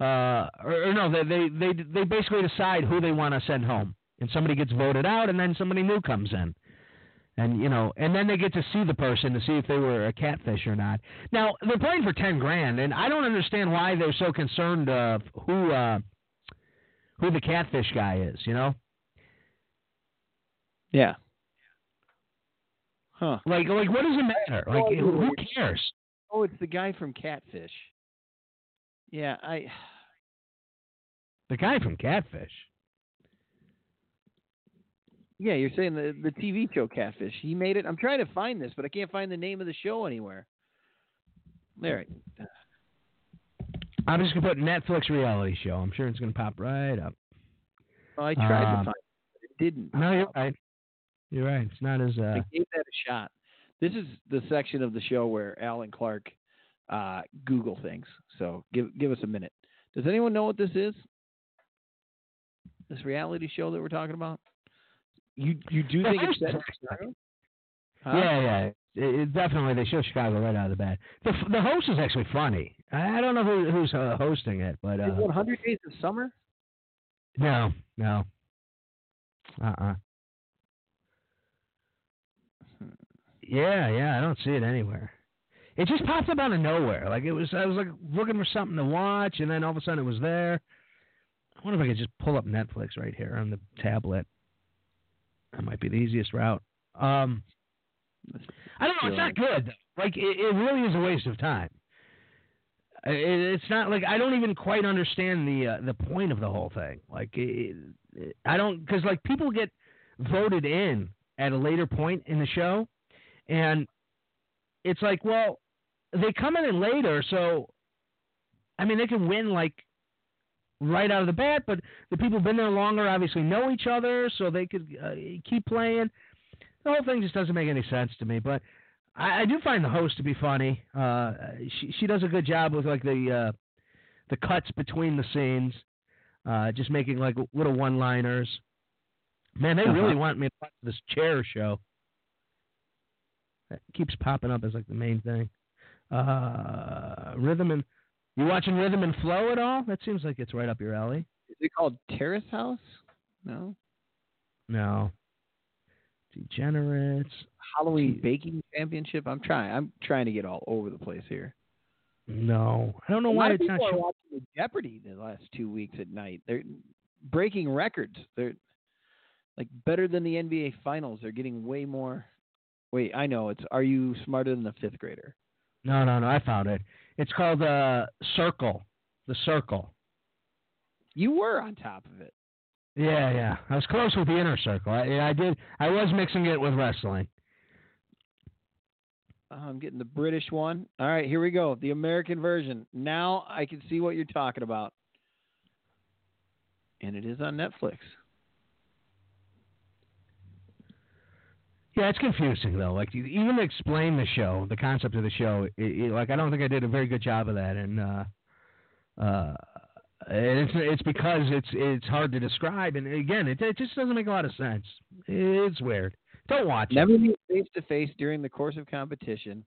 uh, or, or no, they, they they they basically decide who they want to send home, and somebody gets voted out, and then somebody new comes in and you know, and then they get to see the person to see if they were a catfish or not. Now they're playing for ten grand, and I don't understand why they're so concerned of who uh, who the catfish guy is. You know, yeah. Huh. like like what does it matter? Like who, who cares? Oh, it's the guy from Catfish. Yeah, I. The guy from Catfish. Yeah, you're saying the the TV show Catfish. He made it. I'm trying to find this, but I can't find the name of the show anywhere. There. I'm just gonna put Netflix reality show. I'm sure it's gonna pop right up. Oh, I tried to Um, find it, but it didn't. No, you're right. You're right. It's not as uh. I gave that a shot. This is the section of the show where Alan Clark uh, Google things. So give give us a minute. Does anyone know what this is? This reality show that we're talking about? You you do think it's set in Chicago? Huh? Yeah, yeah. It, it definitely they show Chicago right out of the bat. The the host is actually funny. I I don't know who, who's uh, hosting it, but Is uh, 100 Days of Summer? no, no. Uh uh Yeah, yeah. I don't see it anywhere. It just popped up out of nowhere. Like it was, I was like looking for something to watch, and then all of a sudden it was there. I wonder if I could just pull up Netflix right here on the tablet. That might be the easiest route. Um, I don't know. It's not good. Like it, it really is a waste of time. It, it's not like I don't even quite understand the uh, the point of the whole thing. Like it, I don't because like people get voted in at a later point in the show, and it's like well they come in later, so I mean they can win like right out of the bat, but the people who've been there longer obviously know each other, so they could uh, keep playing. The whole thing just doesn't make any sense to me, but I, I do find the host to be funny. Uh, she she does a good job with like the uh, the cuts between the scenes, uh, just making like little one-liners. Man, they really Uh-huh. want me to watch this chair show. That keeps popping up as like the main thing. Uh, rhythm and you watching Rhythm and Flow at all? That seems like it's right up your alley. Is it called Terrace House? No. No. Degenerates. Halloween Baking Championship. I'm trying. I'm trying to get all over the place here. No. I don't know why it's not are watching the Jeopardy the last two weeks at night. They're breaking records. They're like better than the NBA Finals. They're getting way more. Wait, I know. It's Are You Smarter Than the Fifth Grader? No, no, no. I found it. It's called uh, Circle. The Circle. You were on top of it. Yeah, yeah. I was close with the inner circle. I, I did. I was mixing it with wrestling. Oh, I'm getting the British one. All right, here we go. The American version. Now I can see what you're talking about. And it is on Netflix. Yeah, it's confusing though. Like even to explain the show, the concept of the show, it, it, like I don't think I did a very good job of that, and uh, uh, and it's it's because it's it's hard to describe, and again, it it just doesn't make a lot of sense. It's weird. Don't watch Never it. meet face to face during the course of competition,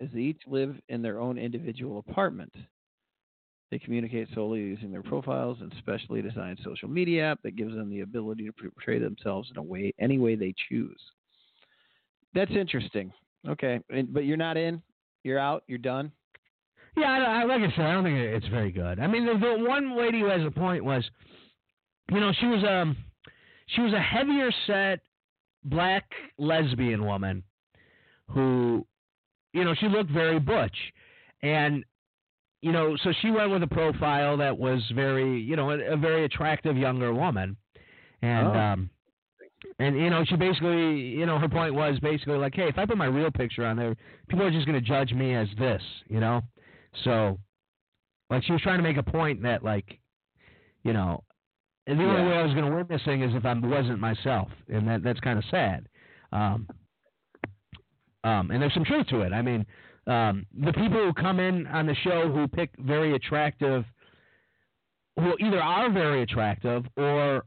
as they each live in their own individual apartment. They communicate solely using their profiles and specially designed social media app that gives them the ability to portray themselves in a way any way they choose. That's interesting. Okay, and, but you're not in. You're out. You're done. Yeah, I, I, like I said, I don't think it's very good. I mean, the, the one lady who has a point was, you know, she was um, she was a heavier set black lesbian woman who, you know, she looked very butch, and you know, so she went with a profile that was very, you know, a, a very attractive younger woman, and Oh. um, and you know, she basically, you know, her point was basically like, hey, if I put my real picture on there, people are just going to judge me as this, you know. So, like, she was trying to make a point that, like, you know, and the only way I was going to win this thing is if I wasn't myself, and that that's kind of sad. Um, um, and there's some truth to it. I mean, um, the people who come in on the show who pick very attractive, who either are very attractive or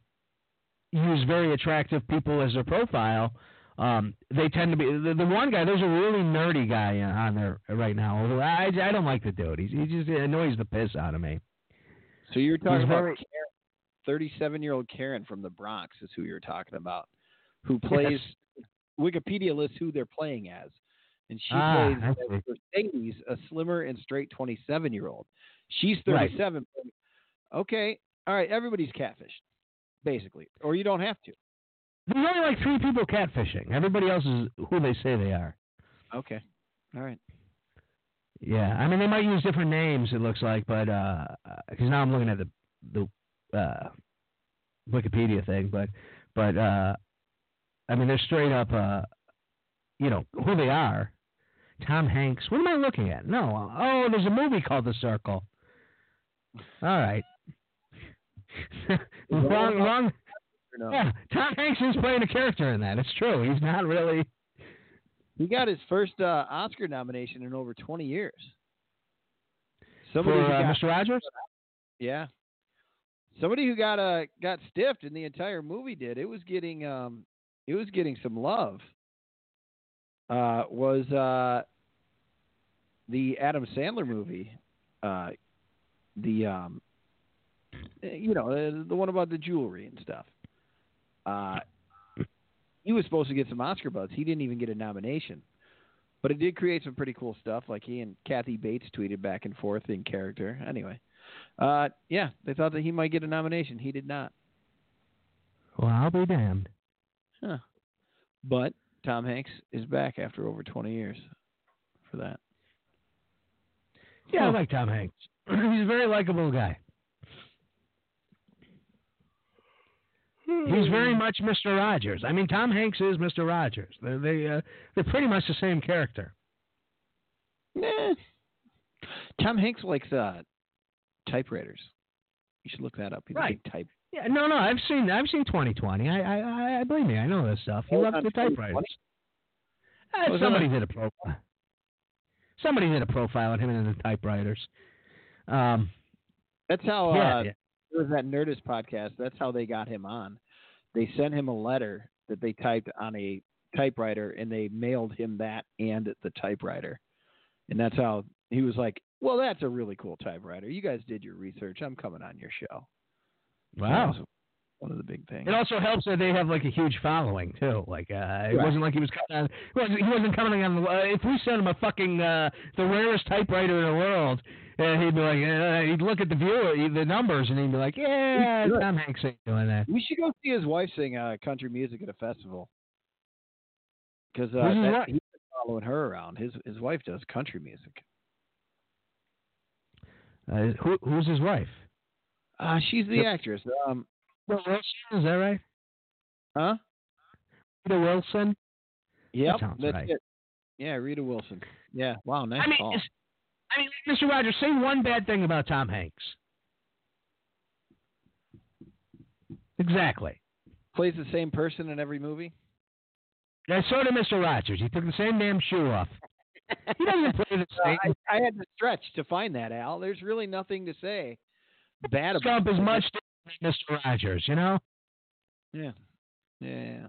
use very attractive people as their profile, um, they tend to be the, the one guy. There's a really nerdy guy on there right now. who I I don't like the dude. He's, he just annoys the piss out of me. So you're talking about very- Karen, 37-year-old Karen from the Bronx is who you're talking about, who plays. Wikipedia lists who they're playing as, and she Ah, plays Mercedes, a slimmer and straight 27-year-old. She's Right. 37. Okay, all right. Everybody's catfished, basically, or you don't have to. There's only like three people catfishing. Everybody else is who they say they are. Okay, all right. Yeah, I mean they might use different names. It looks like, but because now I'm looking at the the uh, Wikipedia thing, but but uh, I mean they're straight up, uh, you know who they are. Tom Hanks. What am I looking at? No. Oh, there's a movie called The Circle. All right. wrong, wrong. No? Yeah, Tom Hanks is playing a character in that. It's true. He's not really. He got his first uh, Oscar nomination in over 20 years. Somebody For who uh, got- Mr. Rogers? Yeah. Somebody who got uh got stiffed in the entire movie did. It was getting um it was getting some love. Uh was uh the Adam Sandler movie. Uh the um you know, uh, the one about the jewelry and stuff. Uh he was supposed to get some Oscar buzz. He didn't even get a nomination. But it did create some pretty cool stuff. Like he and Kathy Bates tweeted back and forth in character. Anyway, uh, yeah, they thought that he might get a nomination. He did not. Well, I'll be damned. Huh. But Tom Hanks is back after over 20 years for that. Yeah, I like Tom Hanks. He's a very likable guy. He's very much Mr. Rogers. I mean, Tom Hanks is Mr. Rogers. They they uh, they're pretty much the same character. Nah. Tom Hanks likes uh, typewriters. You should look that up. He's Right. type. Yeah, no, no, I've seen I've seen 2020. I I I- I believe me, I know this stuff. He Oh, loves the typewriters. Uh, somebody did a profile. Somebody did a profile on him and the typewriters. Um, That's how yeah, uh, yeah. It was that Nerdist podcast. That's how they got him on. They sent him a letter that they typed on a typewriter, and they mailed him that and the typewriter. And that's how he was like, "Well, that's a really cool typewriter. You guys did your research. I'm coming on your show." Wow. one of the big things. It also helps that they have like a huge following too. Like uh, it Right. wasn't like he was coming on. He wasn't, he wasn't coming on. The, uh, if we sent him a fucking uh, the rarest typewriter in the world, uh, he'd be like, uh, he'd look at the viewer, the numbers, and he'd be like, yeah. Tom Hanks ain't doing that. we should go see his wife sing uh, country music at a festival. Because uh, that- he's been following her around. His his wife does country music. Uh, who, who's his wife? Uh, she's the Yep. actress. Um, Rita Wilson, is that right? huh? Rita Wilson. Yep, sounds that's right. it. Yeah, Rita Wilson. Yeah, wow, nice I mean, call. I mean, Mr. Rogers, say one bad thing about Tom Hanks. Exactly. Plays the same person in every movie. Yeah, so did Mr. Rogers. He took the same damn shoe off. He doesn't play the Uh, same. I, I had to stretch to find that, Al. There's really nothing to say bad about Stump is much different than Mr. Rogers, you know? Yeah. Yeah.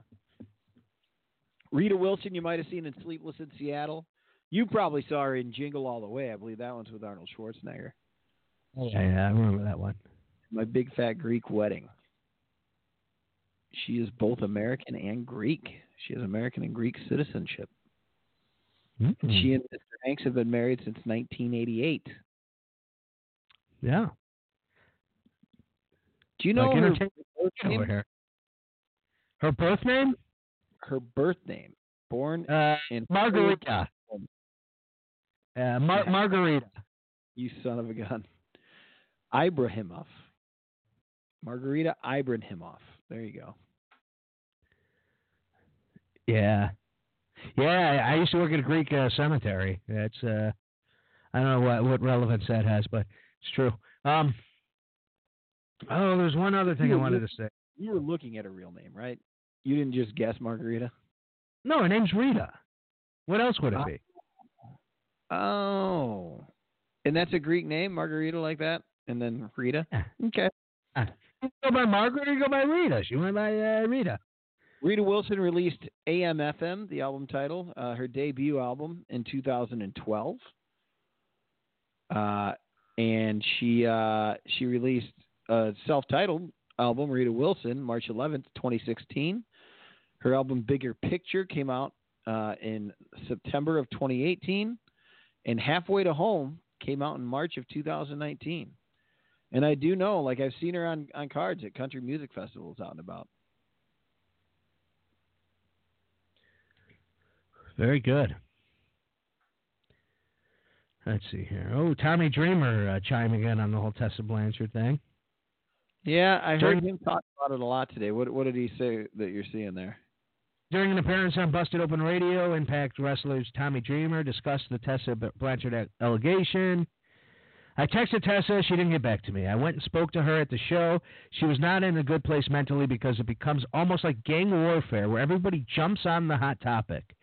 Rita Wilson, you might have seen in Sleepless in Seattle. You probably saw her in Jingle All the Way. I believe that one's with Arnold Schwarzenegger. Yeah, yeah, I remember that one. My Big Fat Greek Wedding. She is both American and Greek. She has American and Greek citizenship. Mm. She and Mr. Hanks have been married since 1988. yeah. Do you know Like her birth name? here. Her birth name? Her birth name. Born Uh, in Margarita. Uh, Mar- Yeah. Margarita. You son of a gun. Ibrahimoff. Margarita Ibrahimoff. There you go. Yeah. Yeah, I used to work at a Greek uh, cemetery. That's uh I don't know what what relevance that has, but it's true. Um Oh, there's one other thing I wanted you- to say. You were looking at her real name, right? You didn't just guess Margarita? No, her name's Rita. What else would it be? Oh. And that's a Greek name, Margarita, like that? And then Rita? Okay. You go by Margaret or you go by Rita? She went by uh, Rita. Rita Wilson released AM/FM, the album title, uh, her debut album in 2012, uh, and she uh, she released a self-titled album, Rita Wilson, March 11th, 2016. Her album Bigger Picture came out uh, in September of 2018, and Halfway to Home came out in March of 2019. And I do know, like I've seen her on on cards at country music festivals out and about. Very good. Let's see here. Oh, Tommy Dreamer uh, chiming in on the whole Tessa Blanchard thing. Yeah, I heard him talk about it a lot today. What what did he say that you're seeing there? During an appearance on Busted Open Radio, Impact wrestlers Tommy Dreamer discussed the Tessa Blanchard allegation. I texted Tessa. She didn't get back to me. I went and spoke to her at the show. She was not in a good place mentally because it becomes almost like gang warfare where everybody jumps on the hot topic.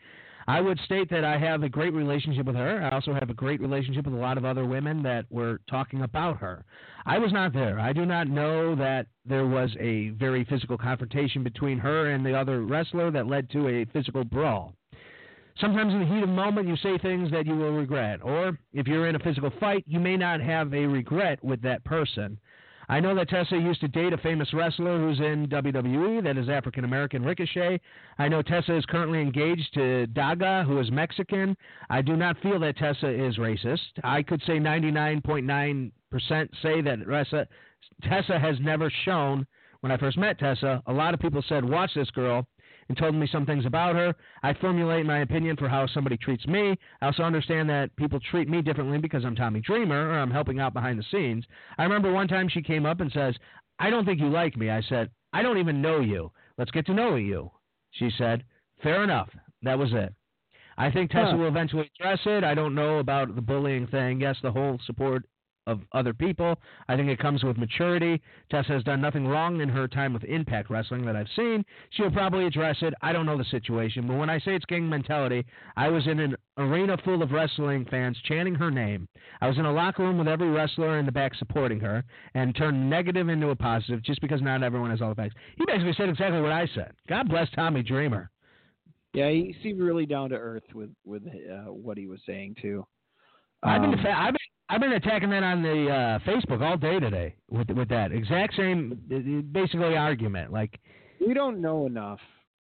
I would state that I have a great relationship with her. I also have a great relationship with a lot of other women that were talking about her. I was not there. I do not know that there was a very physical confrontation between her and the other wrestler that led to a physical brawl. Sometimes in the heat of moment, you say things that you will regret. Or if you're in a physical fight, you may not have a regret with that person. I know that Tessa used to date a famous wrestler who's in WWE that is African American Ricochet. I know Tessa is currently engaged to Daga, who is Mexican. I do not feel that Tessa is racist. I could say 99.9% say that Tessa has never shown, when I first met Tessa, a lot of people said, Watch this girl and told me some things about her. I formulate my opinion for how somebody treats me. I also understand that people treat me differently because I'm Tommy Dreamer or I'm helping out behind the scenes. I remember one time she came up and says, I don't think you like me. I said, I don't even know you. Let's get to know you. She said, Fair enough. That was it. I think Tessa Huh. will eventually address it. I don't know about the bullying thing. Yes, the whole support of other people. I think it comes with maturity. Tessa has done nothing wrong in her time with Impact Wrestling that I've seen. She'll probably address it. I don't know the situation, but when I say it's gang mentality, I was in an arena full of wrestling fans chanting her name. I was in a locker room with every wrestler in the back supporting her and turned negative into a positive just because not everyone has all the facts. He basically said exactly what I said. God bless Tommy Dreamer. Yeah, he seemed really down to earth with with uh, what he was saying too. I've been Um, defa- I've been I've been attacking that on the uh, Facebook all day today with with that exact same basically argument. Like we don't know enough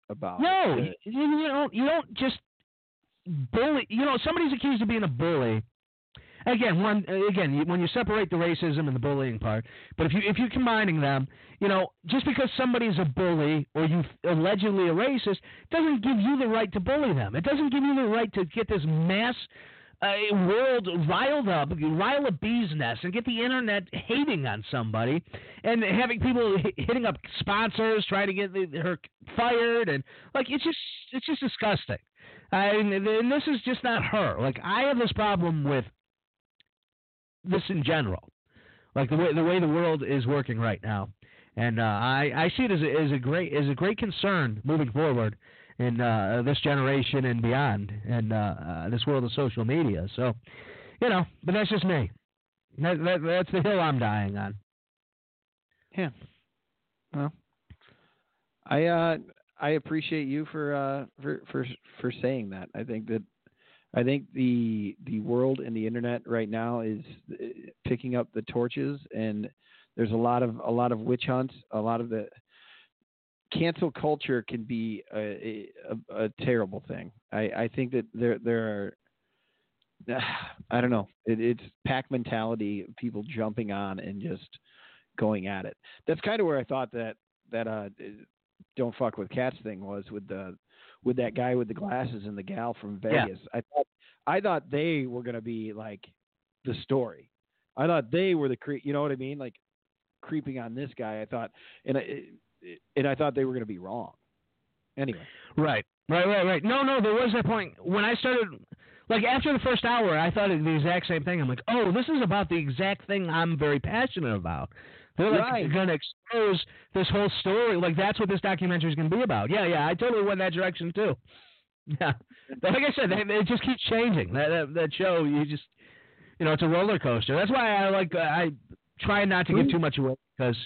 about. no, you, you don't you don't just bully. You know, somebody's accused of being a bully. Again, one again when you separate the racism and the bullying part, but if you if you're combining them, you know, just because somebody's a bully or you allegedly a racist doesn't give you the right to bully them. It doesn't give you the right to get this mass uh, world riled up, rile a bee's nest, and get the internet hating on somebody, and having people hitting up sponsors, trying to get the, her fired, and like it's just it's just disgusting. I mean, and this is just not her. Like I have this problem with this in general, like the way the way the world is working right now, and uh, I I see it as a, as a great as a great concern moving forward. In uh, this generation and beyond, and uh, uh, this world of social media. So, you know, but that's just me. That, that, that's the hill I'm dying on. Yeah. Well, I uh, I appreciate you for uh, for for for saying that. I think that I think the the world and the internet right now is uh, picking up the torches, and there's a lot of a lot of witch hunts. A lot of the cancel culture can be a, a, a terrible thing. I, I think that there there are I don't know. It, it's pack mentality, people jumping on and just going at it. That's kind of where I thought that that uh don't fuck with cats thing was with the with that guy with the glasses and the gal from Vegas. Yeah. I thought I thought they were gonna be like the story. I thought they were the cre- you know what I mean, like creeping on this guy. I thought, and I, and I thought they were gonna be wrong. Anyway, Right, right, right, right. No, no, there was that point when I started. Like after the first hour, I thought it the exact same thing. I'm like, oh, this is about the exact thing I'm very passionate about. They're like Right. going to expose this whole story. Like that's what this documentary is going to be about. Yeah, yeah, I totally went that direction too. Yeah, but like I said, they, it just keeps changing. That, that that show, you just, you know, it's a roller coaster. That's why I like uh, I try not to give too much away because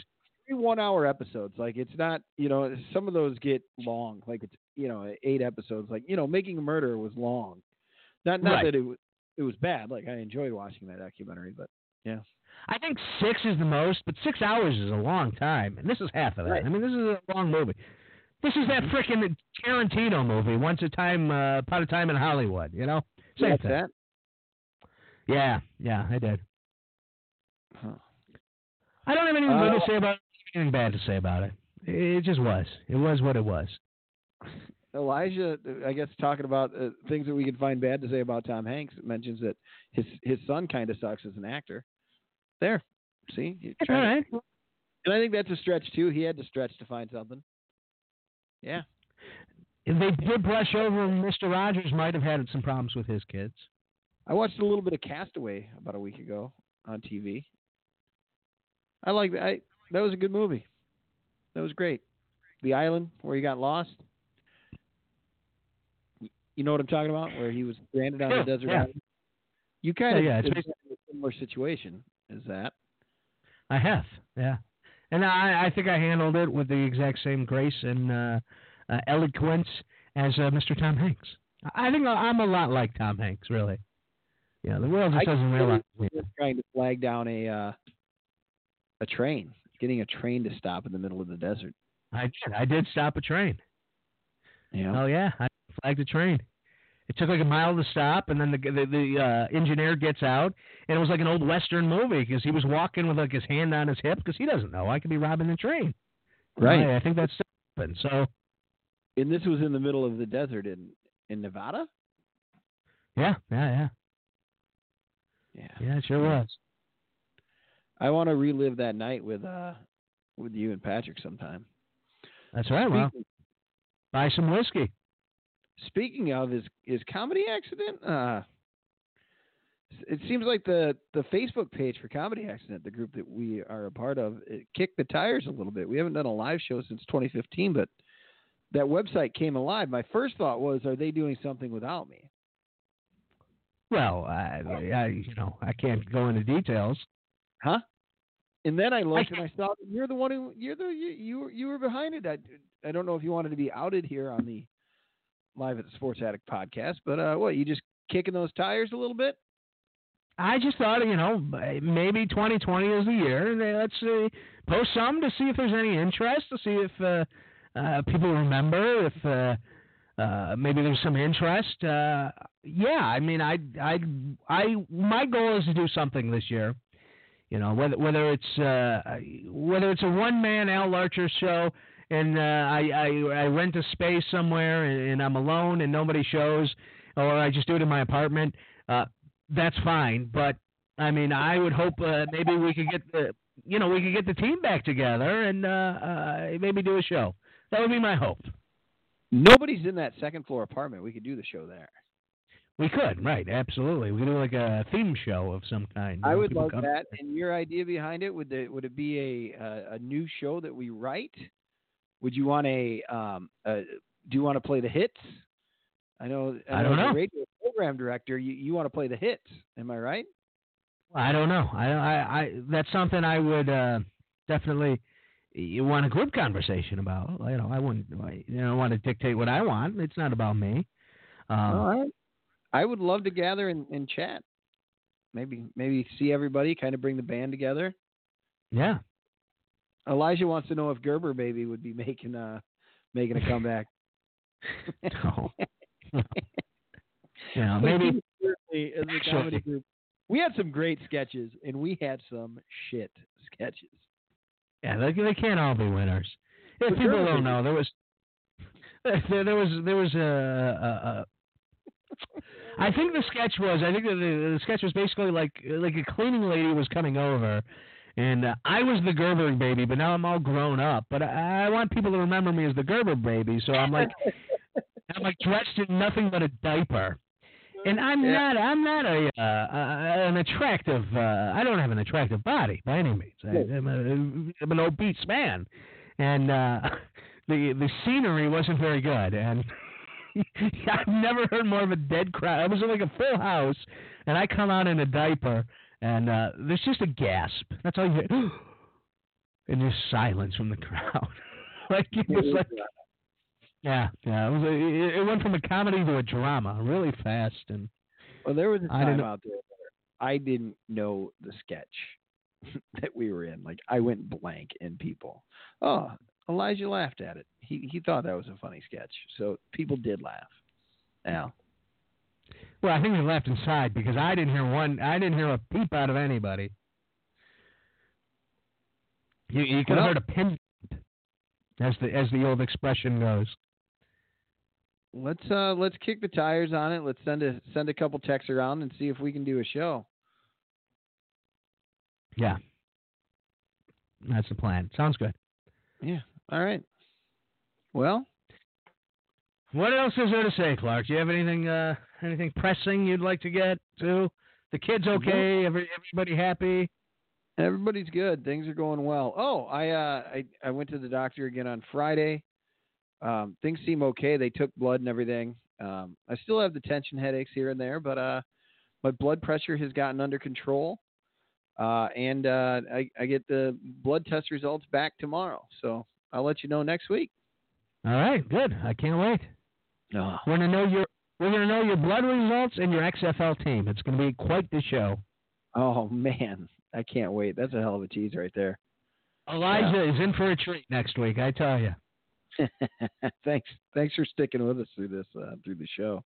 three one hour episodes. Like it's not, you know, some of those get long. Like it's, you know, eight episodes. Like you know, Making a Murder was long. Not not Right. that it was it was bad. Like I enjoyed watching that documentary, but yeah. I think six is the most, but six hours is a long time, and this is half of that. Right. I mean, this is a long movie. This is that frickin' Tarantino movie, Once a Time, uh, Upon a Time in Hollywood. You know, same That's thing. that. Yeah, yeah, I did. Huh. I don't have anything Uh, to say about. Anything bad to say about it. It just was. It was what it was. Elijah, I guess, talking about uh, things that we could find bad to say about Tom Hanks, mentions that his his son kind of sucks as an actor. There, see, All to- and I think that's a stretch too. He had to stretch to find something. Yeah, they did brush over, Mr. Rogers might have had some problems with his kids. I watched a little bit of Castaway about a week ago on TV. I like that. I, that was a good movie. That was great. The island where he got lost. You know what I'm talking about? Where he was stranded on Yeah, the desert yeah. island. You kind of Yeah, yeah, it's a similar situation as that. I have, yeah. And I, I think I handled it with the exact same grace and uh, uh, eloquence as uh, Mr. Tom Hanks. I I think I'm a lot like Tom Hanks, really. Yeah, the world just I doesn't really- realize me. Trying to flag down a uh, a train, getting a train to stop in the middle of the desert. I did. I did stop a train. Know? Oh yeah, I flagged a train. It took like a mile to stop, and then the the, the uh, engineer gets out, and it was like an old western movie because he was walking with like his hand on his hip because he doesn't know I could be robbing the train. Right. I, I think that's happened. So And this was in the middle of the desert in in Nevada. yeah, yeah, yeah, Yeah. yeah. It sure was. I want to relive that night with uh with you and Patrick sometime. That's right. Well, buy some whiskey. speaking of is his comedy accident, uh it seems like the the Facebook page for Comedy Accident, the group that we are a part of, it kicked the tires a little bit. We haven't done a live show since 2015, but that website came alive. My first thought was, are they doing something without me? Well, I, I, you know, I can't go into details. Huh? And then I looked and I saw that you're the one who you're the you you were, you were behind it. I I don't know if you wanted to be outed here on the live at the Sports Attic podcast, but uh, what you just kicking those tires a little bit? I just thought, you know, maybe 2020 is the year. Let's uh, post some to see if there's any interest, to see if uh, uh, people remember, if uh, uh, maybe there's some interest. Uh, yeah, I mean, I, I, I, my goal is to do something this year. You know, whether whether it's uh, whether it's a one man Al Larcher show and uh, I, I I rent a space somewhere and, and I'm alone and nobody shows, or I just do it in my apartment. Uh, that's fine. But I mean, I would hope uh, maybe we could get the you know we could get the team back together and uh, uh, maybe do a show. That would be my hope. Nobody's in that second floor apartment. We could do the show there. We could, right? Absolutely. We could do like a theme show of some kind. I would love come- that. And your idea behind it would the, would it be a uh, a new show that we write? Would you want a um a do you want to play the hits? I know. I don't know. Radio program director, you, you want to play the hits. Am I right? I don't know. I, I, I that's something I would uh, definitely you want a group conversation about. You know, I wouldn't. I, you know, want to dictate what I want. It's not about me. Um, All right. I would love to gather and, and chat. Maybe maybe see everybody, kind of bring the band together. Yeah. Elijah wants to know if Gerber Baby would be making uh making a comeback. No. yeah. Maybe. as a comedy group, we had some great sketches, and we had some shit sketches. Yeah. They, they can't all be winners. If people Gerber don't know, there was. There, there was there was a, a, a I think the sketch was. I think the, the, the sketch was basically like like a cleaning lady was coming over, and uh, I was the Gerber baby, but now I'm all grown up. But I, I want people to remember me as the Gerber baby, so I'm like I'm like dressed in nothing but a diaper, and I'm Yeah. not I'm not a uh, uh, an attractive. Uh, I don't have an attractive body by any means. I, I'm, a, I'm an obese man, and uh, the the scenery wasn't very good, and. I've never heard more of a dead crowd. It was in like a full house, and I come out in a diaper, and uh, there's just a gasp. That's all you hear. and just silence from the crowd. like it was like, yeah, yeah. It was. A, it, it went from a comedy to a drama really fast, and Well, there was a I time out there where I didn't know the sketch that we were in. Like I went blank, in people, oh, Elijah laughed at it. He he thought that was a funny sketch, so people did laugh. Now, well, I think they left inside because I didn't hear one. I didn't hear a peep out of anybody. You you could Well- have heard a pin, as the as the old expression goes. let's uh let's kick the tires on it. Let's send a send a couple texts around and see if we can do a show. Yeah. That's the plan. Sounds good. Yeah. All right. Well, What else is there to say, Clark? Do you have anything uh anything pressing you'd like to get to? The kids okay? Every, everybody happy? Everybody's good. Things are going well. Oh, I uh I, I went to the doctor again on Friday. Um, things seem okay. They took blood and everything. Um, I still have the tension headaches here and there, but uh, my blood pressure has gotten under control. Uh, and uh, I, I get the blood test results back tomorrow. So I'll let you know next week. All right, good. I can't wait. Oh, We're gonna know your we're gonna know your blood results and your XFL team. It's gonna be quite the show. oh man, I can't wait. That's a hell of a tease right there. Elijah is in for a treat next week, I tell you. thanks, thanks for sticking with us through this uh, through the show.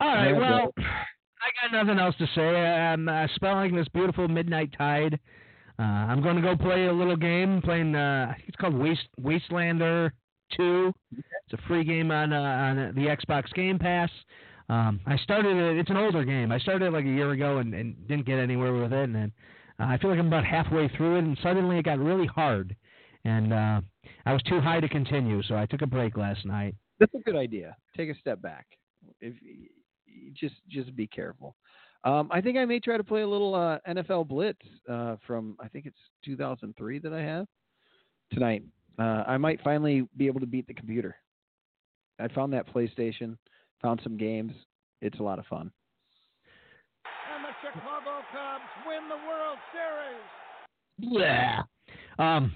All right, well, I got nothing else to say. I'm uh, spelling this beautiful midnight tide. Uh, I'm going to go play a little game, playing. Uh, I think it's called Waste Wastelander Two. It's a free game on uh, on the Xbox Game Pass. Um, I started it. It's an older game. I started it like a year ago and, and didn't get anywhere with it. And then uh, I feel like I'm about halfway through it, and suddenly it got really hard, and uh, I was too high to continue. So I took a break last night. That's a good idea. Take a step back. If just just be careful. Um, I think I may try to play a little uh, NFL Blitz uh, from I think it's 2003 that I have tonight. Uh, I might finally be able to beat the computer. I found that PlayStation, found some games. It's a lot of fun. And the Chicago Cubs win the World Series. Yeah. Um.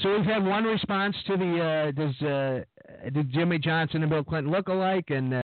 So we've had one response to the uh, does uh, did Jimmy Johnson and Bill Clinton look alike, and uh,